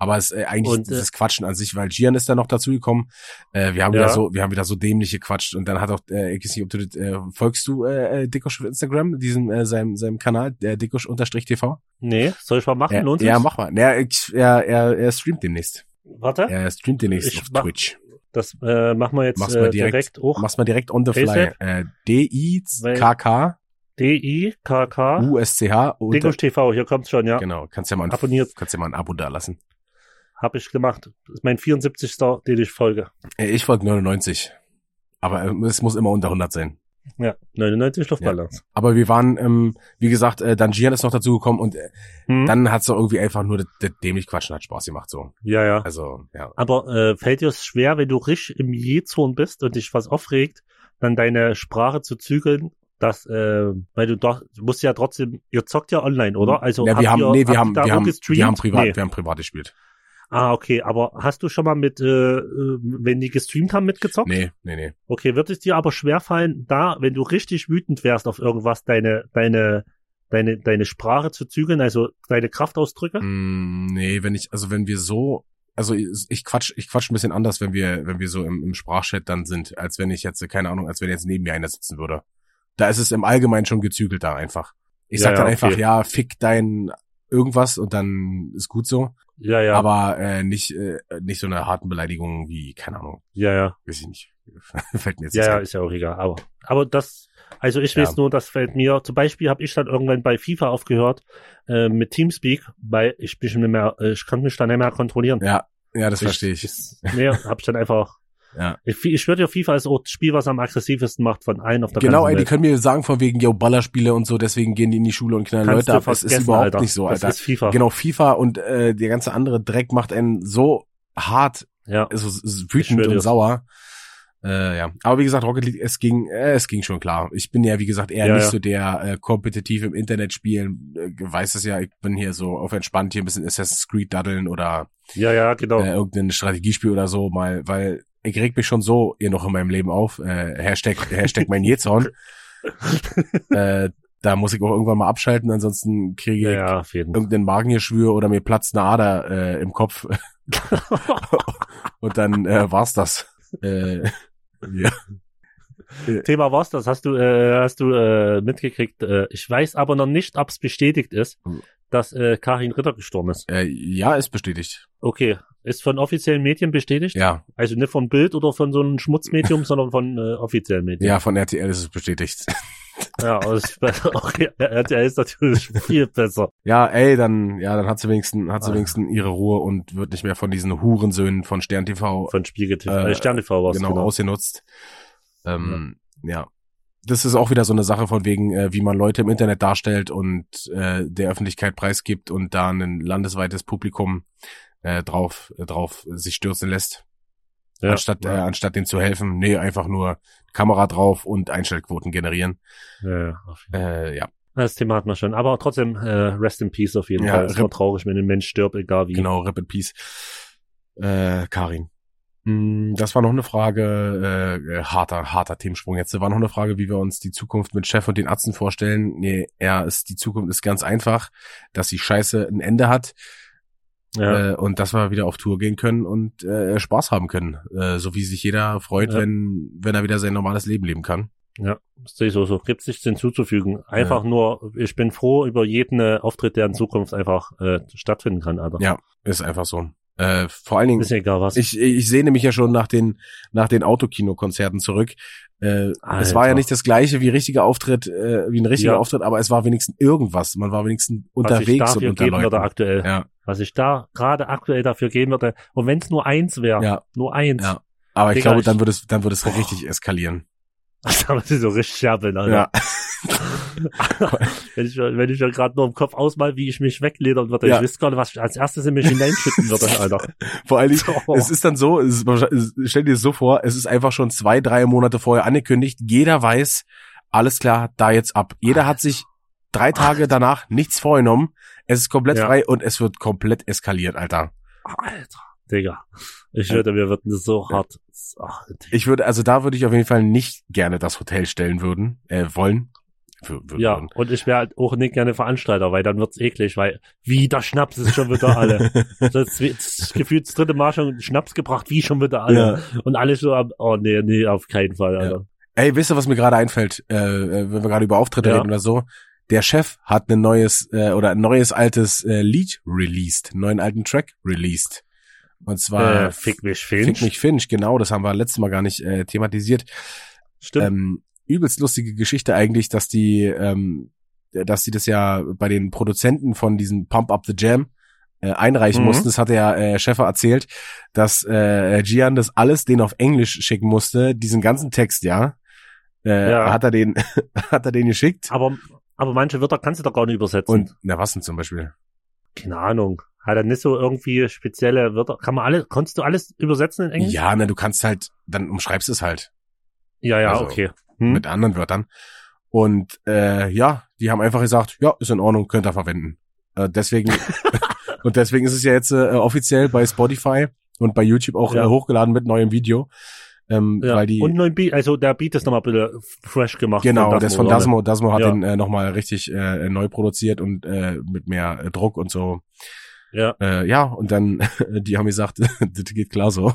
Aber es äh, eigentlich Und, äh, dieses Quatschen an sich, weil Gian ist da noch dazu gekommen. Äh, wir haben Ja. wieder so, wir haben wieder so dämlich gequatscht und dann hat auch, äh, ich weiß nicht, ob du das, äh, folgst du äh, äh, Dickusch auf Instagram, diesem äh, seinem seinem Kanal, der Dickusch unterstrich TV. Nee, soll ich mal machen? Ja, Lohnt ja, mach mal. Ja, ich, er, er, er streamt demnächst. Warte, Er streamt demnächst Ich auf mach- Twitch. das äh, machen wir jetzt Mach's äh, direkt, direkt. hoch. Mach's mal direkt on the fly. Äh, D-I-K-K D-I-K-K. U-S-C-H. Digusch TV, hier kommt's schon, ja. Genau, kannst ja mal ein, Abonniert. kannst ja mal ein Abo da lassen. Hab ich gemacht. Das ist mein 74. den ich folge. Äh, Ich folge 99. Aber äh, es muss immer unter 100 sein. Ja, 99 Luftballons. Aber wir waren, ähm, wie gesagt, äh, dann Gian ist noch dazu gekommen und äh, Hm? dann hat's doch irgendwie einfach nur das, das dämlich Quatschen hat Spaß gemacht so. ja, ja. Also, ja. Aber äh, fällt dir es schwer, wenn du richtig im Jezorn bist und dich was aufregt, dann deine Sprache zu zügeln, dass, äh, weil du doch, du musst ja trotzdem, ihr zockt ja online, oder? Also ja, wir haben, ihr, nee, wir haben, wir haben, wir haben privat, Nee. wir haben privat gespielt. Ah, okay, aber hast du schon mal mit, äh, äh, wenn die gestreamt haben, mitgezockt? Nee, nee, nee. Okay, wird es dir aber schwerfallen, da, wenn du richtig wütend wärst auf irgendwas, deine, deine, deine, deine Sprache zu zügeln, also deine Kraftausdrücke? Mm, nee, wenn ich, also wenn wir so, also ich, ich quatsch, ich quatsch ein bisschen anders, wenn wir, wenn wir so im, im Sprachchat dann sind, als wenn ich jetzt, keine Ahnung, als wenn jetzt neben mir einer sitzen würde. Da ist es im Allgemeinen schon gezügelter einfach. Ich Ja, sag dann ja, einfach, okay. ja, fick dein irgendwas und dann ist gut so. Ja, ja. Aber äh, nicht, äh, nicht so eine harten Beleidigung wie, keine Ahnung, ja, ja. weiß ich nicht. [laughs] Fällt mir jetzt Ja, ja, ein. ist ja auch egal. Aber, aber das, also ich weiß Ja. nur, das fällt mir, zum Beispiel habe ich dann irgendwann bei FIFA aufgehört äh, mit Teamspeak, weil ich mich nicht mehr, äh, ich kann mich dann nicht mehr kontrollieren. Ja, ja, das verstehe ich. ich. Nee, hab ich dann einfach. Ja. Ich, ich schwöre dir, FIFA ist auch das Spiel, was am aggressivsten macht von allen auf der Genau, ey, die können mir sagen von wegen, yo, Ballerspiele und so, deswegen gehen die in die Schule und knallen Kannst Leute ab. Es ist überhaupt Alter. nicht so, Alter. Das ist FIFA. Genau, FIFA und äh, der ganze andere Dreck macht einen so hart, Ja. so, so Ich wütend und sauer. Äh, ja, aber wie gesagt, Rocket League, es ging, äh, es ging schon klar. Ich bin ja, wie gesagt, eher Ja, nicht ja. so der äh, kompetitiv im Internet spielen. Äh, weiß es ja, ich bin hier so auf entspannt hier ein bisschen Assassin's Creed daddeln oder Ja, ja, genau. äh, irgendein Strategiespiel oder so mal, weil ich reg mich schon so ihr noch in meinem Leben auf. Äh, Hashtag, Hashtag mein Jezorn. [laughs] äh, da muss ich auch irgendwann mal abschalten, ansonsten kriege ich ja, irgendein Magengeschwür oder mir platzt eine Ader äh, im Kopf [laughs] und dann äh, war's das. Äh, ja. Thema was, das hast du, äh, hast du äh, mitgekriegt. Äh, ich weiß aber noch nicht, ob es bestätigt ist, Mhm. dass äh, Karin Ritter gestorben ist. Äh, ja, ist bestätigt. Okay, ist von offiziellen Medien bestätigt? Ja, Also nicht vom Bild oder von so einem Schmutzmedium, [laughs] sondern von äh, offiziellen Medien. ja, von RTL ist es bestätigt. [laughs] Ja, aber es- okay, RTL ist natürlich [laughs] viel besser. Ja, ey, dann, ja, dann hat sie wenigstens, hat sie Ah. wenigstens ihre Ruhe und wird nicht mehr von diesen Hurensöhnen von Stern TV Von Spiegel TV, Äh, äh, Stern TV war genau, ausgenutzt. Ähm, ja. Das ist auch wieder so eine Sache von wegen, äh, wie man Leute im Internet darstellt und äh, der Öffentlichkeit preisgibt und da ein landesweites Publikum äh, drauf, äh, drauf sich stürzen lässt. Ja, anstatt, ja. äh, anstatt denen zu helfen, nee, einfach nur Kamera drauf und Einstellquoten generieren. Ja, ja, auf jeden Fall. Äh, ja, Das Thema hat man schon. Aber trotzdem, äh, rest in peace auf jeden Ja, Fall. Es war traurig, wenn ein Mensch stirbt, egal wie. genau, Rip in Peace. Äh, Karin. Hm, Das war noch eine Frage, äh, äh, harter, harter Themensprung. Jetzt war noch eine Frage, wie wir uns die Zukunft mit Chef und den Atzen vorstellen. Nee, ja, ist, die Zukunft ist ganz einfach, dass die Scheiße ein Ende hat Ja, äh, und dass wir wieder auf Tour gehen können und äh, Spaß haben können. Äh, so wie sich jeder freut, Ja. wenn, wenn er wieder sein normales Leben leben kann. ja, sehe ich so, so. Gibt's nichts hinzuzufügen. Einfach nur, ich bin froh über jeden äh, Auftritt, der in Zukunft einfach äh, stattfinden kann, Alter. Ja, ist einfach so. Äh, vor allen Dingen, Ist egal was. ich, ich sehne mich ja schon nach den, nach den Autokino-Konzerten zurück. Äh, es war ja nicht das gleiche wie richtiger Auftritt, äh, wie ein richtiger Ja. Auftritt, aber es war wenigstens irgendwas. Man war wenigstens was ich unterwegs und unter Leuten. aktuell. Ja, Was ich da gerade aktuell dafür geben würde. Und wenn es nur eins wäre, ja, nur eins. ja. Aber ich Digga, glaube, dann würde es, dann würde es richtig eskalieren. Da muss ich so richtig scherbeln, Alter. Ja, [laughs] wenn ich, wenn ich mir gerade nur im Kopf ausmal, wie ich mich wegledern würde. Ja. Ich wüsste gar nicht, was ich als erstes in mich hineinschütten würde, [laughs] Alter. vor allen Dingen, [laughs] Oh. es ist dann so, es ist, stell dir das so vor, es ist einfach schon zwei, drei Monate vorher angekündigt. Jeder weiß, alles klar, da jetzt ab. Jeder hat sich drei Tage danach nichts vorgenommen. Es ist komplett Ja. frei und es wird komplett eskaliert, Alter. Alter, Digga. Ich würde, wir würden das so hart. Ach, Ich würde, also da würde ich auf jeden Fall nicht gerne das Hotel stellen würden, äh, wollen. Ja, würden. und ich wäre halt auch nicht gerne Veranstalter, weil dann wird's eklig, weil wieder Schnaps ist schon wieder alle. [laughs] das ist gefühlt das dritte Mal schon Schnaps gebracht, wie schon wieder alle. Und alle so am, oh nee, nee, auf keinen Fall, Alter. Ey, wisst ihr, was mir gerade einfällt, äh, äh, wenn wir gerade über Auftritte Ja. reden oder so? Der Chef hat ein neues äh, oder ein neues altes äh, Lied released, einen neuen alten Track released. Und zwar äh, fick mich, Finch. Fick mich Finch, genau, das haben wir letztes Mal gar nicht äh, thematisiert. Stimmt. Ähm, übelst lustige Geschichte eigentlich, dass die, ähm, dass die das ja bei den Produzenten von diesem Pump Up the Jam äh, einreichen Mhm. mussten. Das hat der äh, Schäfer erzählt, dass äh, Gian das alles den auf Englisch schicken musste, diesen ganzen Text, ja. Äh, Ja. Hat er den, [laughs] hat er den geschickt. aber, aber manche Wörter kannst du doch gar nicht übersetzen. Und, na was denn zum Beispiel? Keine Ahnung. Hat er nicht so irgendwie spezielle Wörter? Kann man alle, konntest du alles übersetzen in Englisch? Ja, na, du kannst halt, dann umschreibst es halt. Ja, ja, Also, okay. Hm? mit anderen Wörtern. Und äh, ja, die haben einfach gesagt, ja, ist in Ordnung, könnt ihr verwenden. Äh, deswegen [laughs] [laughs] und deswegen ist es ja jetzt äh, offiziell bei Spotify und bei YouTube auch Ja. äh, hochgeladen mit neuem Video, ähm, Ja. weil die Und neuen Beat, also der Beat ist nochmal ein bisschen fresh gemacht. genau, von das von? Dasmo, Dasmo hat Ja. den äh, nochmal richtig äh, neu produziert und äh, mit mehr äh, Druck und so. Ja. Äh, ja, und dann [laughs] die haben gesagt, [laughs] das geht klar so.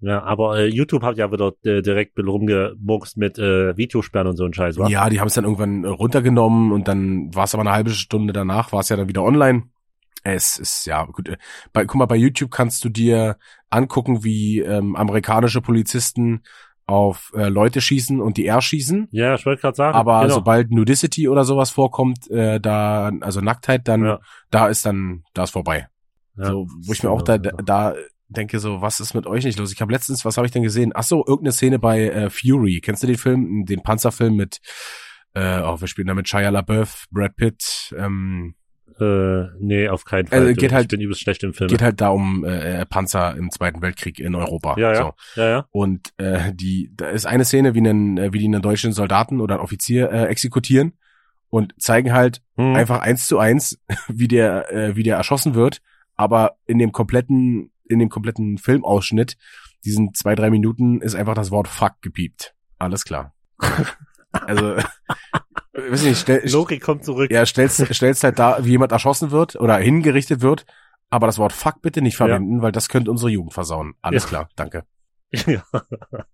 Ja, aber äh, YouTube hat ja wieder äh, direkt rumgemuckst mit äh, Videosperren und so ein Scheiß, wa? Ja, die haben es dann irgendwann äh, runtergenommen und dann war es aber eine halbe Stunde danach, war es ja dann wieder online. Es ist ja gut. äh, Bei, guck mal, bei YouTube kannst du dir angucken, wie ähm, amerikanische Polizisten auf äh, Leute schießen und die erschießen. Ja, ich wollte gerade sagen. Aber genau. sobald Nudicity oder sowas vorkommt, äh, da, also Nacktheit, dann, Ja. da ist dann, da ist vorbei. Ja. So, wo ich mir auch da, da, da denke so, was ist mit euch nicht los? Ich habe letztens, was habe ich denn gesehen? Ach so, irgendeine Szene bei äh, Fury. Kennst du den Film, den Panzerfilm mit, äh, oh, wir spielen da mit Shia LaBeouf, Brad Pitt, ähm, Äh, nee, auf keinen Fall. Also, geht halt- ich bin übelst schlecht im Film. geht halt da um äh, Panzer im Zweiten Weltkrieg in Europa. Ja, ja. So. ja, ja. Und äh, die, da ist eine Szene, wie einen, äh, wie die einen deutschen Soldaten oder einen Offizier äh, exekutieren und zeigen halt Hm. einfach eins zu eins, [laughs] wie der, äh, wie der erschossen wird, aber in dem kompletten, in dem kompletten Filmausschnitt, diesen zwei, drei Minuten, ist einfach das Wort Fuck gepiept. Alles klar. [laughs] also, weiß nicht, stell, Logik kommt zurück. ja, stellst, stellst halt da, wie jemand erschossen wird oder hingerichtet wird, aber das Wort Fuck bitte nicht verwenden, weil das könnte unsere Jugend versauen. Alles Ja. klar, danke. Ja. [laughs]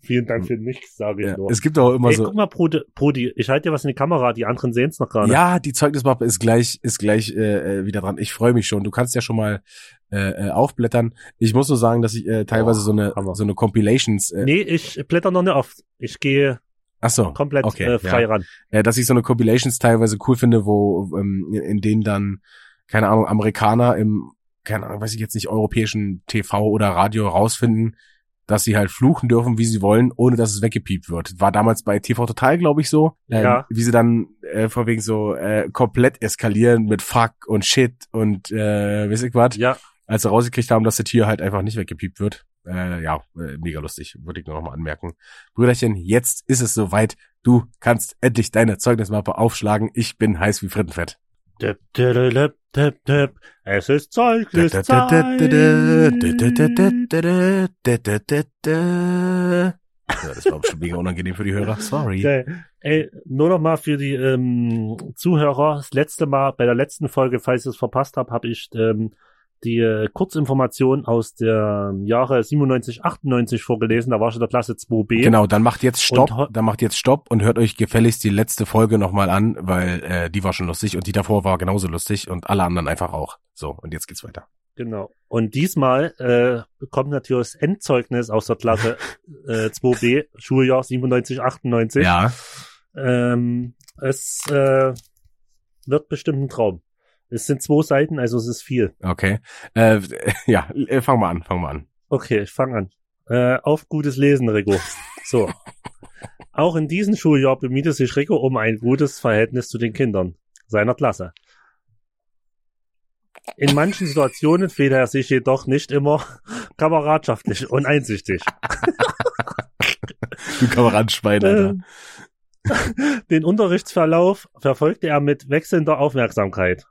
Vielen Dank für nichts, sage ich Ja. nur. Es gibt auch immer Ey, so. guck mal, Brudi, Brudi, ich halte dir was in die Kamera, die anderen sehen es noch gar nicht. Ja, die Zeugnismappe ist gleich, ist gleich äh, äh, wieder dran. Ich freue mich schon. Du kannst ja schon mal äh, äh, aufblättern. Ich muss nur sagen, dass ich äh, teilweise Oh, so eine Hammer. so eine Compilations. Äh, Nee, ich blätter noch nicht auf. Ich gehe ach so, komplett okay, äh, frei ja. ran. äh, dass ich so eine Compilations teilweise cool finde, wo ähm, in, in denen dann keine Ahnung Amerikaner im keine Ahnung, weiß ich jetzt nicht europäischen TV oder Radio rausfinden, dass sie halt fluchen dürfen, wie sie wollen, ohne dass es weggepiept wird. War damals bei TV Total, glaube ich, so. Ähm, Ja. Wie sie dann äh, vor wegen so äh, komplett eskalieren mit Fuck und Shit und äh, weiß ich was. Ja, Als sie rausgekriegt haben, dass das Tier halt einfach nicht weggepiept wird. Äh, ja, äh, mega lustig. Würde ich nur noch mal anmerken. Brüderchen, jetzt ist es soweit. Du kannst endlich deine Zeugnismappe aufschlagen. Ich bin heiß wie Frittenfett. Dip, dip, dip. Es ist Zeugniszeit. Ja, das war bestimmt mega unangenehm für die Hörer. Sorry. Ey, nur noch mal für die ähm, Zuhörer. Das letzte Mal, bei der letzten Folge, falls ich es verpasst habe, habe ich ähm, die äh, Kurzinformation aus der Jahre 97, 98 vorgelesen. Da war ich in der Klasse 2b. Genau, dann macht jetzt Stopp, dann macht jetzt Stopp und hört euch gefälligst die letzte Folge nochmal an, weil äh, die war schon lustig und die davor war genauso lustig und alle anderen einfach auch. So, und jetzt geht's weiter. Genau. Und diesmal äh, kommt natürlich das Endzeugnis aus der Klasse [laughs] äh, 2b, Schuljahr 97, 98. Ja, Ähm, es äh, wird bestimmt ein Traum. Es sind zwei Seiten, also es ist viel. okay. Äh, [laughs] ja, äh, fang mal an, fang mal an. Okay, ich fange an. Äh, auf gutes Lesen, Rico. So. [laughs] Auch in diesem Schuljahr bemühte sich Rico um ein gutes Verhältnis zu den Kindern seiner Klasse. In manchen Situationen fehlt er sich jedoch nicht immer [laughs] kameradschaftlich und einsichtig. Du Kameradenschwein, Alter. Äh, Den Unterrichtsverlauf verfolgte er mit wechselnder Aufmerksamkeit.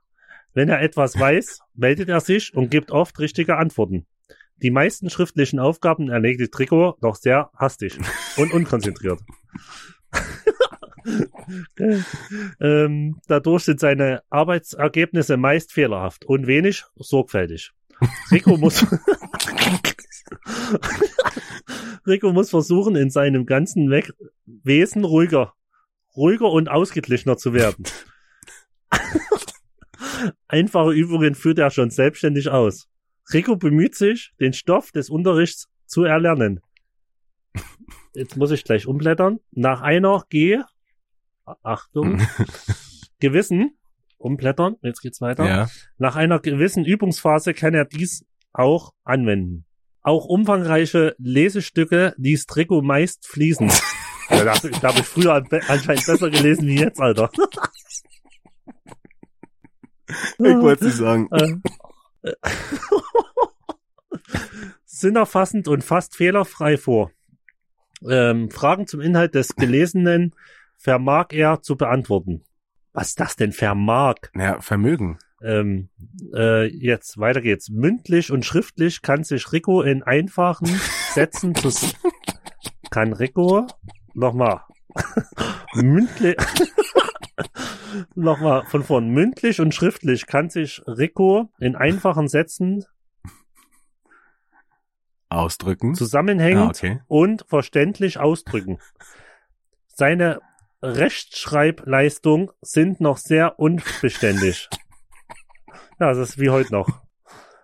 Wenn er etwas weiß, meldet er sich und gibt oft richtige Antworten. Die meisten schriftlichen Aufgaben erledigt Rico doch sehr hastig und unkonzentriert. [laughs] ähm, dadurch sind seine Arbeitsergebnisse meist fehlerhaft und wenig sorgfältig. Rico muss [laughs] Rico muss versuchen, in seinem ganzen We Wesen ruhiger, ruhiger und ausgeglichener zu werden. Einfache Übungen führt er schon selbstständig aus. Rico bemüht sich, den Stoff des Unterrichts zu erlernen. [laughs] Jetzt muss ich gleich umblättern. Nach einer G, Achtung, [laughs] gewissen, umblättern, jetzt geht's weiter. Ja. Nach einer gewissen Übungsphase kann er dies auch anwenden. Auch umfangreiche Lesestücke liest Rico meist fließend. [laughs] ja, da, da habe ich früher an- anscheinend besser gelesen wie jetzt, Alter. [laughs] Ich wollte es nicht sagen. Äh, sinnerfassend und fast fehlerfrei vor. Ähm, Fragen zum Inhalt des Gelesenen vermag er zu beantworten. Was ist das denn vermag? Ja, Vermögen. Ähm, äh, jetzt weiter geht's. Mündlich und schriftlich kann sich Rico in einfachen [laughs] Sätzen zu kann Rico nochmal [laughs] mündlich nochmal von vorn mündlich und schriftlich kann sich Rico in einfachen Sätzen Ausdrücken. zusammenhängend Ah, okay. und verständlich ausdrücken. Seine Rechtschreibleistung sind noch sehr unbeständig. [laughs] Ja, das ist wie heute noch.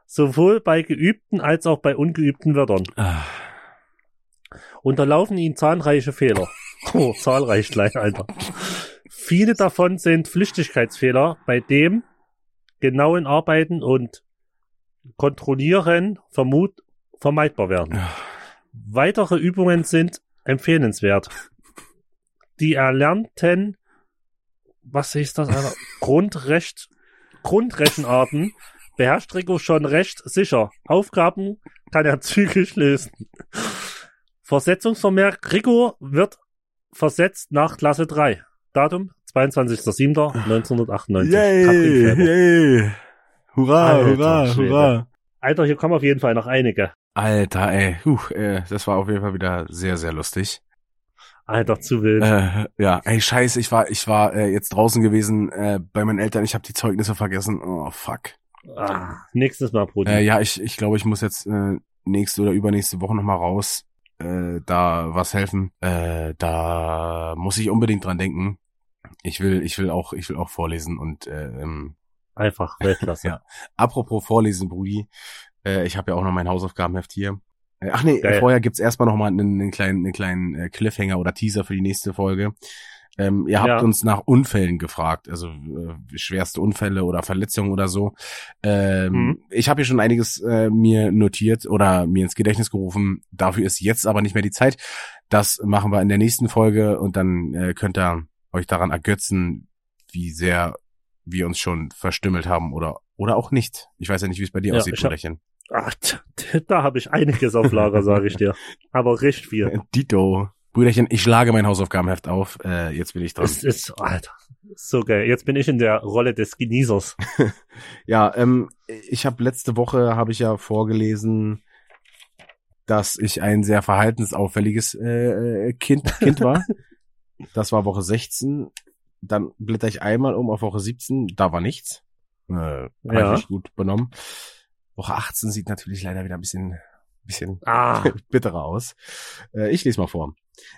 Sowohl bei geübten als auch bei ungeübten Wörtern. Ah, Unterlaufen ihn zahlreiche Fehler. [laughs] Oh, zahlreich gleich, Alter. Viele davon sind Flüchtigkeitsfehler, bei dem genauen Arbeiten und Kontrollieren vermut vermeidbar werden. Weitere Übungen sind empfehlenswert. Die erlernten, was ist das, Alter? Grundrecht, Grundrechenarten beherrscht Rico schon recht sicher. Aufgaben kann er [laughs] zügig lösen. Versetzungsvermerk, Rico wird versetzt nach Klasse 3. Datum 22.07.1998. Yay, yay. Hurra, Alter hurra, Schwede. hurra. Alter, hier kommen auf jeden Fall noch einige. Alter, ey, huh, äh, das war auf jeden Fall wieder sehr, sehr lustig. Alter, zu wild. Äh, ja, ey, scheiße, ich war, ich war äh, jetzt draußen gewesen äh, bei meinen Eltern. Ich habe die Zeugnisse vergessen. Oh fuck. ah, nächstes Mal, Brudi. Äh, ja, ich, ich glaube, ich muss jetzt äh, nächste oder übernächste Woche noch mal raus, äh, da was helfen. Äh, da muss ich unbedingt dran denken. Ich will, ich will auch, ich will auch vorlesen und äh, ähm, Einfach Weltklasse. [laughs] Ja. Apropos Vorlesen, Brudi, äh, ich habe ja auch noch mein Hausaufgabenheft hier. Äh, ach nee, Geil. vorher gibt's erstmal noch mal einen, einen kleinen, einen kleinen äh, Cliffhanger oder Teaser für die nächste Folge. Ähm, ihr habt Ja. uns nach Unfällen gefragt, also äh, schwerste Unfälle oder Verletzungen oder so. Ähm, Mhm. Ich habe hier schon einiges äh, mir notiert oder mir ins Gedächtnis gerufen. Dafür ist jetzt aber nicht mehr die Zeit. Das machen wir in der nächsten Folge und dann äh, könnt ihr euch daran ergötzen, wie sehr wir uns schon verstümmelt haben oder oder auch nicht. Ich weiß ja nicht, wie es bei dir Ja, aussieht, Brüderchen. Ach, da habe ich einiges auf Lager, sage ich dir. Aber recht viel. [laughs] Dito. Brüderchen, ich schlage mein Hausaufgabenheft auf. Äh, jetzt bin ich dran. Es ist, Alter, so geil. Jetzt bin ich in der Rolle des Genießers. [laughs] Ja, ähm, ich habe letzte Woche habe ich ja vorgelesen, dass ich ein sehr verhaltensauffälliges äh, äh, Kind Kind war. [laughs] das war Woche 16. Dann blätter ich einmal um auf Woche 17. Da war nichts. Äh, ja. Ja. ich gut benommen. Woche 18 sieht natürlich leider wieder ein bisschen bisschen Ah, [laughs] bitterer aus. Äh, ich lese mal vor.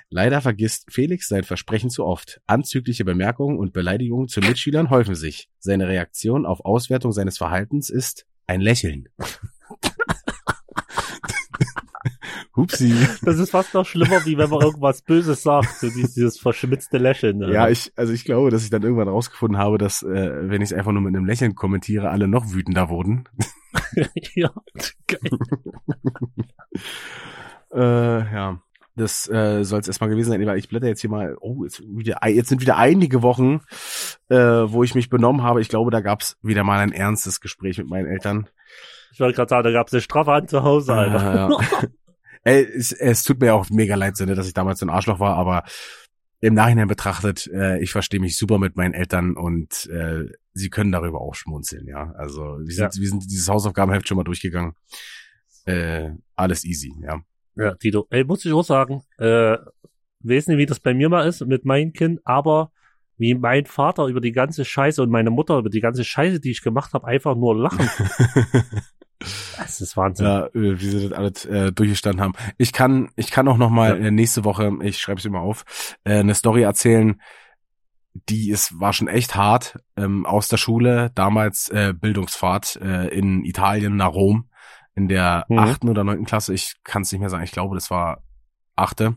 Leider vergisst Felix sein Versprechen zu oft. Anzügliche Bemerkungen und Beleidigungen zu Mitschülern häufen sich. Seine Reaktion auf Auswertung seines Verhaltens ist ein Lächeln. Hupsi. [laughs] das ist fast noch schlimmer, wie wenn man irgendwas Böses sagt. So dieses, dieses verschmitzte Lächeln. Ja, ich, also ich glaube, dass ich dann irgendwann rausgefunden habe, dass, äh, wenn ich es einfach nur mit einem Lächeln kommentiere, alle noch wütender wurden. [laughs] ja, geil. [laughs] Äh, ja. Das äh, soll es erstmal gewesen sein, weil ich blätter jetzt hier mal, oh, jetzt, wieder, jetzt sind wieder einige Wochen, äh, wo ich mich benommen habe. Ich glaube, da gab's wieder mal ein ernstes Gespräch mit meinen Eltern. Ich wollte gerade sagen, da gab es eine Strafhand zu Hause, Alter. Äh, ja. Ey, es, es tut mir auch mega leid, Sinne, dass ich damals so ein Arschloch war, aber im Nachhinein betrachtet, äh, ich verstehe mich super mit meinen Eltern und äh, sie können darüber auch schmunzeln, ja. Also wir sind, wir sind dieses Hausaufgabenheft schon mal durchgegangen. Äh, alles easy, ja. Ja, Tito. Ey, muss ich auch sagen, äh, weiß nicht, wie das bei mir mal ist mit meinem Kind, aber wie mein Vater über die ganze Scheiße und meine Mutter über die ganze Scheiße, die ich gemacht habe, einfach nur lachen. [laughs] Das ist Wahnsinn. ja, äh, wie sie das alles äh, durchgestanden haben. Ich kann, ich kann auch noch mal Ja. äh, nächste Woche, ich schreibe es immer auf, äh, eine Story erzählen, die ist, war schon echt hart, ähm, aus der Schule, damals äh, Bildungsfahrt äh, in Italien nach Rom, in der Mhm. achten oder neunten Klasse, ich kann es nicht mehr sagen, ich glaube, das war achte.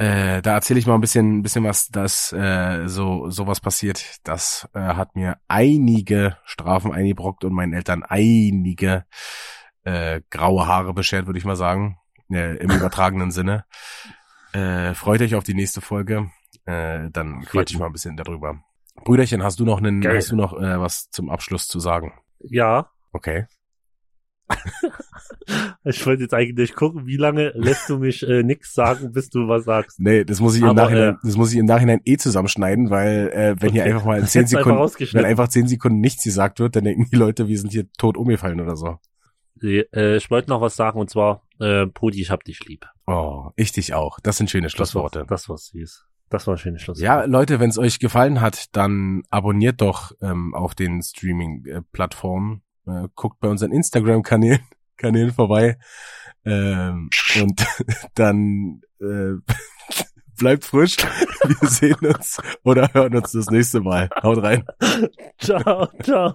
Äh, da erzähle ich mal ein bisschen, ein bisschen was, dass äh, so sowas passiert. Das äh, hat mir einige Strafen eingebrockt und meinen Eltern einige äh, graue Haare beschert, würde ich mal sagen, äh, im übertragenen Sinne. Äh, freut euch auf die nächste Folge. Äh, dann quatsch ich mal ein bisschen darüber. Brüderchen, hast du noch einen, Geil. hast du noch äh, was zum Abschluss zu sagen? Ja, Okay. Ich wollte jetzt eigentlich gucken, wie lange lässt du mich äh, nix sagen, bis du was sagst. Nee, das muss ich im Aber, Nachhinein, äh, das muss ich im Nachhinein eh zusammenschneiden, weil äh, wenn hier einfach mal in zehn du einfach Sekunden, wenn einfach zehn Sekunden nichts gesagt wird, dann denken die Leute, wir sind hier tot umgefallen oder so. Nee, äh, ich wollte noch was sagen und zwar, äh, Brudi, ich hab dich lieb. Oh, ich dich auch. Das sind schöne Das war, Schlussworte. das war süß. Das war ein schönes Schlusswort. Ja, Leute, wenn es euch gefallen hat, dann abonniert doch ähm, auf den Streaming-Plattformen. Äh, guckt bei unseren Instagram-Kanälen [laughs] Kanälen vorbei. Ähm, und [laughs] dann äh, [laughs] bleibt frisch. Wir sehen uns oder hören uns das nächste Mal. Haut rein. Ciao, ciao.